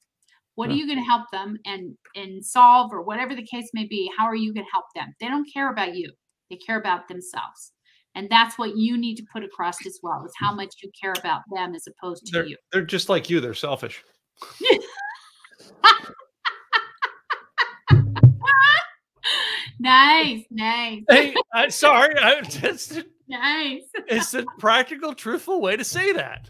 What are you going to help them and and solve or whatever the case may be how are you going to help them? They don't care about you. They care about themselves. And that's what you need to put across as well is how much you care about them as opposed to They're you. they're just like you. They're selfish. nice nice Hey, I, sorry, I, it's, nice it's a practical, truthful way to say that.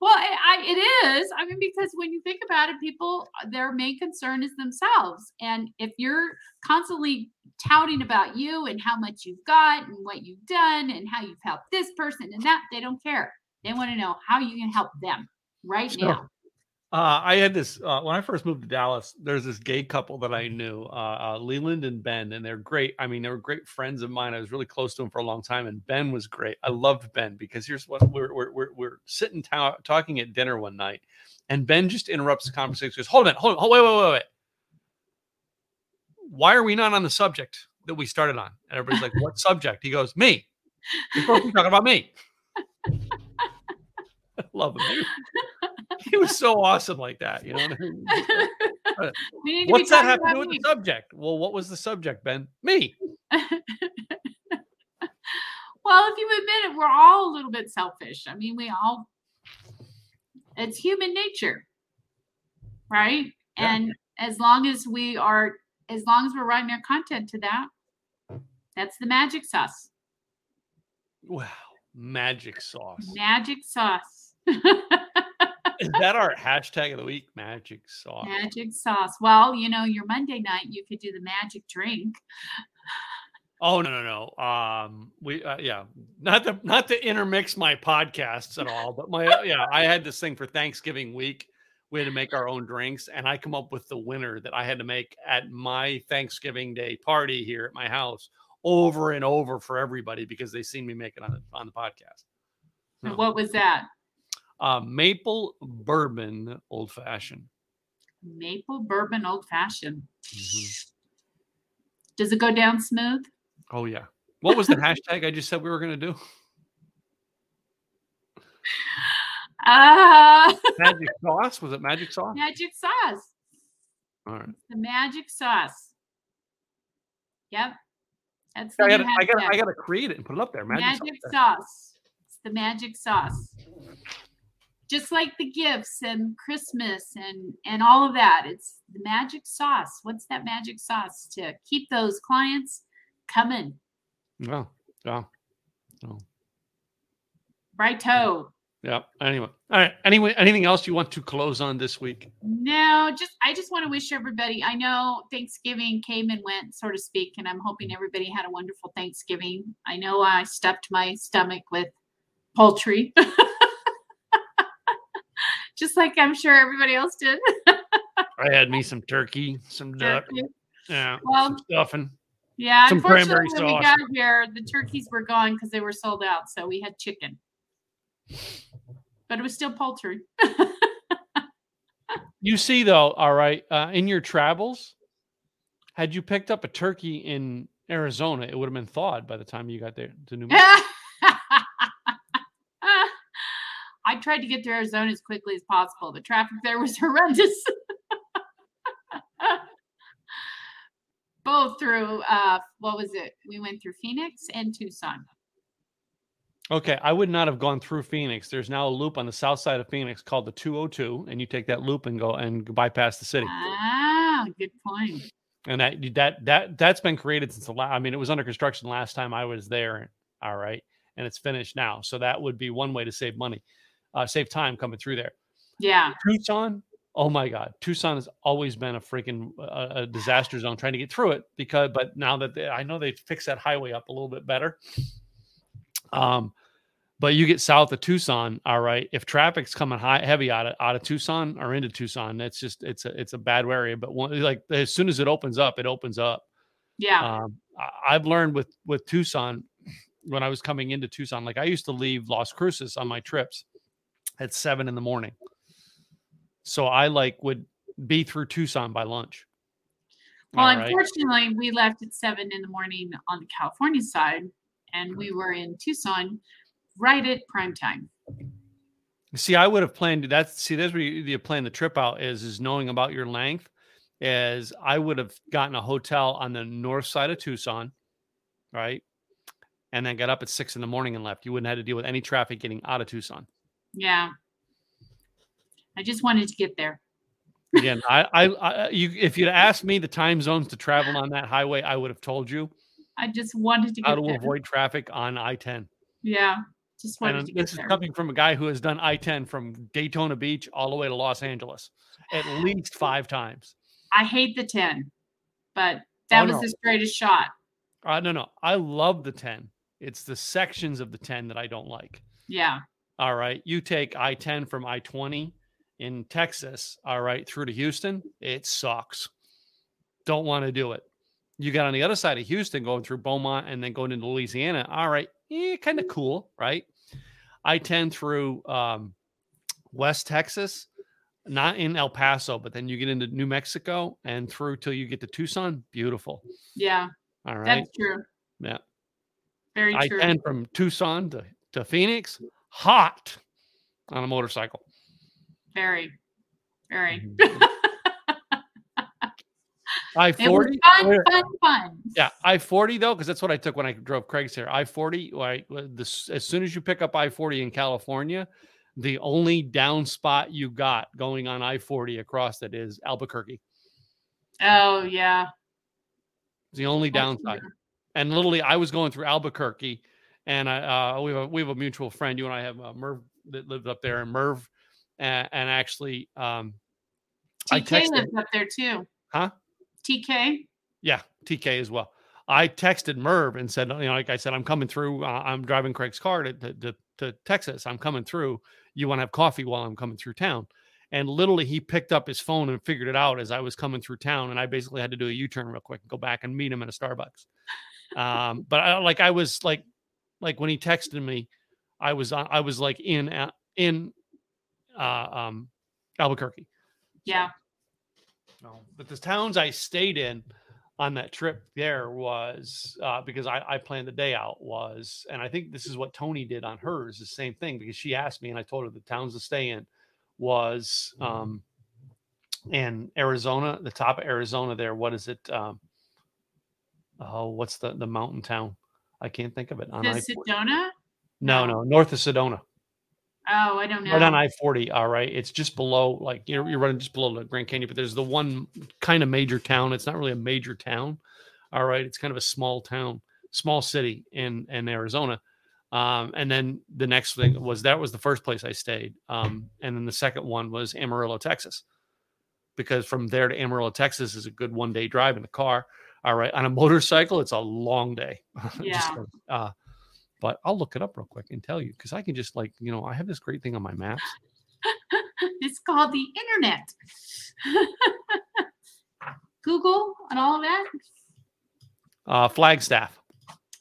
Well, I, I, it is. I mean, because when you think about it, people, their main concern is themselves. And if you're constantly touting about you and how much you've got and what you've done and how you've helped this person and that, they don't care. They want to know how you can help them right now. Uh, I had this uh, when I first moved to Dallas. There's this gay couple that I knew, uh, uh, Leland and Ben, and they're great. I mean, they were great friends of mine. I was really close to them for a long time, and Ben was great. I loved Ben because here's what we're we're we're, we're sitting ta- talking at dinner one night, and Ben just interrupts the conversation. Goes, "Hold minute, hold on, wait, wait, wait, wait. Why are we not on the subject that we started on?" And everybody's like, "What subject?" He goes, "Me." Be talking about me. I love him. he was so awesome like that. You know what I mean? we need to What's that have to do with me. the subject? Well, what was the subject, Ben? Me. well, if you admit it, we're all a little bit selfish. I mean, we all, it's human nature, right? Yeah. And as long as we are, as long as we're writing our content to that, that's the magic sauce. Wow, magic sauce. Magic sauce. Is that our hashtag of the week? Magic sauce. magic sauce. Well, you know, your Monday night, you could do the magic drink. Oh no no no. Um, we uh, yeah, not to not to intermix my podcasts at all, but my uh, yeah, I had this thing for Thanksgiving week. We had to make our own drinks, and I come up with the winner that I had to make at my Thanksgiving Day party here at my house over and over for everybody because they seen me make it on the on the podcast. No. What was that? Uh, maple bourbon old fashioned. Maple bourbon old fashioned. Mhm. Does it go down smooth? Oh yeah. What was the hashtag I just said we were gonna do? Ah, Magic sauce? Was it magic sauce? magic sauce. All right. The magic sauce. Yep. That's the I gotta, I gotta, I gotta create it and put it up there. Magic, magic sauce. sauce. It's the magic sauce. Just like the gifts and Christmas and and all of that. It's the magic sauce. What's that magic sauce to keep those clients coming? Well, yeah, Righto. yeah. Anyway, all right. Anyway, anything else you want to close on this week? No, just I just want to wish everybody. I know Thanksgiving came and went, so to speak, and I'm hoping everybody had a wonderful Thanksgiving. I know I stuffed my stomach with poultry, just like I'm sure everybody else did. I had me some turkey, some duck, yeah, Well, some stuffing. Yeah, Some unfortunately, when we got here, the turkeys were gone because they were sold out. So we had chicken, but it was still poultry. You see, though, all right, uh, in your travels, had you picked up a turkey in Arizona, it would have been thawed by the time you got there to New Mexico. I tried to get to Arizona as quickly as possible. The traffic there was horrendous. Both through uh what was it? We went through Phoenix and Tucson. Okay, I would not have gone through Phoenix. There's now a loop on the south side of Phoenix called the 202, and you take that loop and go and bypass the city. Ah, good point. and that that that that's been created since the last. I mean, it was under construction last time I was there. All right, and it's finished now. So that would be one way to save money, uh, save time coming through there. Yeah. Tucson, oh my God, Tucson has always been a freaking uh, a disaster zone trying to get through it because. But now that they, I know they fixed that highway up a little bit better. Um, but you get south of Tucson, all right. If traffic's coming high, heavy out of out of Tucson or into Tucson, that's just it's a it's a bad area. But one, like as soon as it opens up, it opens up. Yeah. Um, I, I've learned with with Tucson when I was coming into Tucson, like I used to leave Las Cruces on my trips at seven in the morning. So I like would be through Tucson by lunch. Well, All right. unfortunately, we left at seven in the morning on the California side, and we were in Tucson right at prime time. See, I would have planned that's see, that's where you, you plan the trip out is is knowing about your length. Is I would have gotten a hotel on the north side of Tucson, right? And then got up at six in the morning and left. You wouldn't have had to deal with any traffic getting out of Tucson. Yeah. I just wanted to get there. Again, I, I, I, you, if you'd asked me the time zones to travel on that highway, I would have told you I just wanted to how to there. avoid traffic on I-10. Yeah. Just wanted And to get this is coming from a guy who has done I-10 from Daytona Beach all the way to Los Angeles at least five times. I hate the 10, but that Oh, was no. the straightest shot. Uh, no, no, I love the 10. It's the sections of the 10 that I don't like. Yeah. All right. You take I 10 from I 20 in Texas, all right, through to Houston. It sucks. Don't want to do it. You got on the other side of Houston going through Beaumont and then going into Louisiana. All right. Eh, kind of cool, right? I 10 through um, West Texas, not in El Paso, but then you get into New Mexico and through till you get to Tucson. Beautiful. Yeah. All right. That's true. Yeah. Very I true. 10 from Tucson to, to Phoenix, hot on a motorcycle. Very, very. Mhm. I forty. fun, fun, fun. Yeah, I forty though, because that's what I took when I drove Craig's here. I forty. This as soon as you pick up I forty in California, the only down spot you got going on I forty across it is Albuquerque. Oh yeah. It's the only downside. And literally, I was going through Albuquerque, and I uh, we have a, we have a mutual friend. You and I have uh, Merv that lived up there, and Merv, and, and actually, um, I TK texted- lives up there too. Huh? TK. Yeah, TK as well. I texted Merv and said, you know, like I said, I'm coming through. Uh, I'm driving Craig's car to, to, to, to Texas. I'm coming through. You want to have coffee while I'm coming through town? And literally, he picked up his phone and figured it out as I was coming through town. And I basically had to do a U turn real quick and go back and meet him at a Starbucks. Um, but I, like I was like, like when he texted me, I was on- I was like in uh, in uh, um, Albuquerque. Yeah. No, but the towns I stayed in on that trip there was uh, because I, I planned the day out was, and I think this is what Tony did on hers, the same thing because she asked me and I told her the towns to stay in was um, in Arizona, the top of Arizona there. What is it? Um, oh, what's the the mountain town? I can't think of it. On I- Sedona? no, no, north of Sedona. Oh, I don't know. Right on I forty. All right, it's just below, like you're you're running just below the Grand Canyon, but there's the one kind of major town. It's not really a major town. All right, it's kind of a small town, small city in in Arizona. Um, and then the next thing was that was the first place I stayed. Um, and then the second one was Amarillo, Texas, because from there to Amarillo, Texas is a good one day drive in the car. All right, on a motorcycle, it's a long day. Yeah. uh, but I'll look it up real quick and tell you because I can just like you know I have this great thing on my maps. it's called the internet. Google and all of that. Uh, Flagstaff.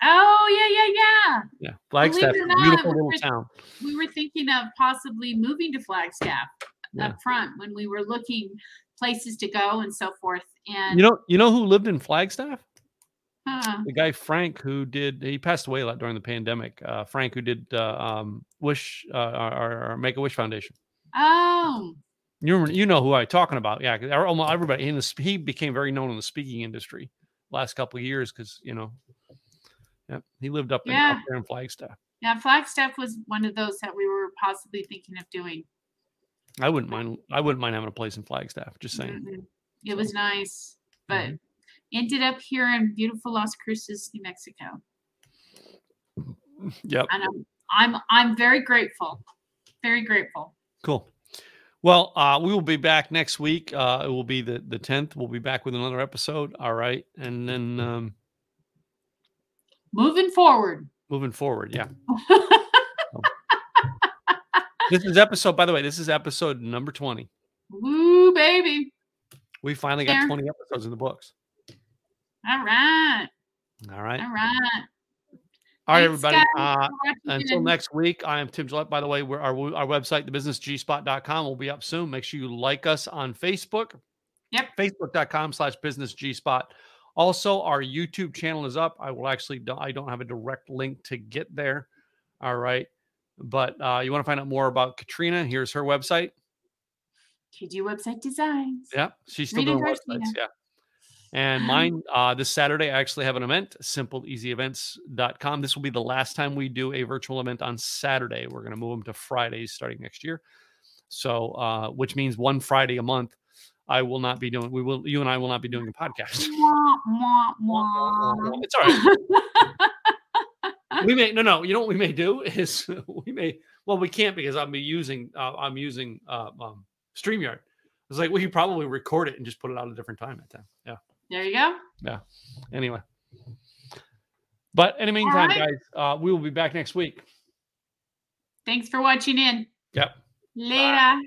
Oh yeah, yeah, yeah. Yeah, Flagstaff, it or a not, beautiful we're little town. We were thinking of possibly moving to Flagstaff Yeah. up front when we were looking places to go and so forth. And You know, you know who lived in Flagstaff? huh, The guy Frank who did. He passed away a lot during the pandemic. Uh, Frank who did uh, um, Wish uh, or, or Make a Wish Foundation. oh, you you know who I'm talking about? Yeah, almost everybody in the he became very known in the speaking industry last couple of years because you know, yeah, he lived up, in, up there in Flagstaff. yeah, Flagstaff was one of those that we were possibly thinking of doing. I wouldn't mind. I wouldn't mind having a place in Flagstaff. Just saying. Mhm. It was nice, but Mhm. ended up here in beautiful Las Cruces, New Mexico. Yep. And I'm I'm I'm very grateful. Very grateful. Cool. Well, uh, we will be back next week. Uh, it will be the the tenth. We'll be back with another episode. All right, and then um, Moving forward. moving forward, yeah. This is episode. By the way, this is episode number twenty. Woo baby. We finally got There. twenty episodes in the books. All right. All right. All right. All right, Thanks, everybody. Uh, until next week, I am Tim Gillette. By the way, we're, our our website, thebusinessgspot.com, will be up soon. Make sure you like us on Facebook. Yep. Facebook.com slash business G spot. Also, our YouTube channel is up. I will actually, I don't have a direct link to get there. All right. But uh, you want to find out more about Katrina? Here's her website. KG website designs. Yep. She's still Rita doing Garcia. websites. Yeah. And mine, uh, this Saturday, I actually have an event, simpleeasyevents.com. This will be the last time we do a virtual event on Saturday. We're going to move them to Fridays starting next year. So, uh, which means one Friday a month, I will not be doing, we will, you and I will not be doing a podcast. Wah, wah, wah. It's all right. we may, no, no, you know what we may do is we may, well, we can't because I'm using, uh, I'm using uh, um, StreamYard. It's like we could probably record it and just put it out a different time at time. Yeah. there you go. Yeah. Anyway. But in the meantime, right. guys, uh, we will be back next week. Thanks for watching in. Yep. Later.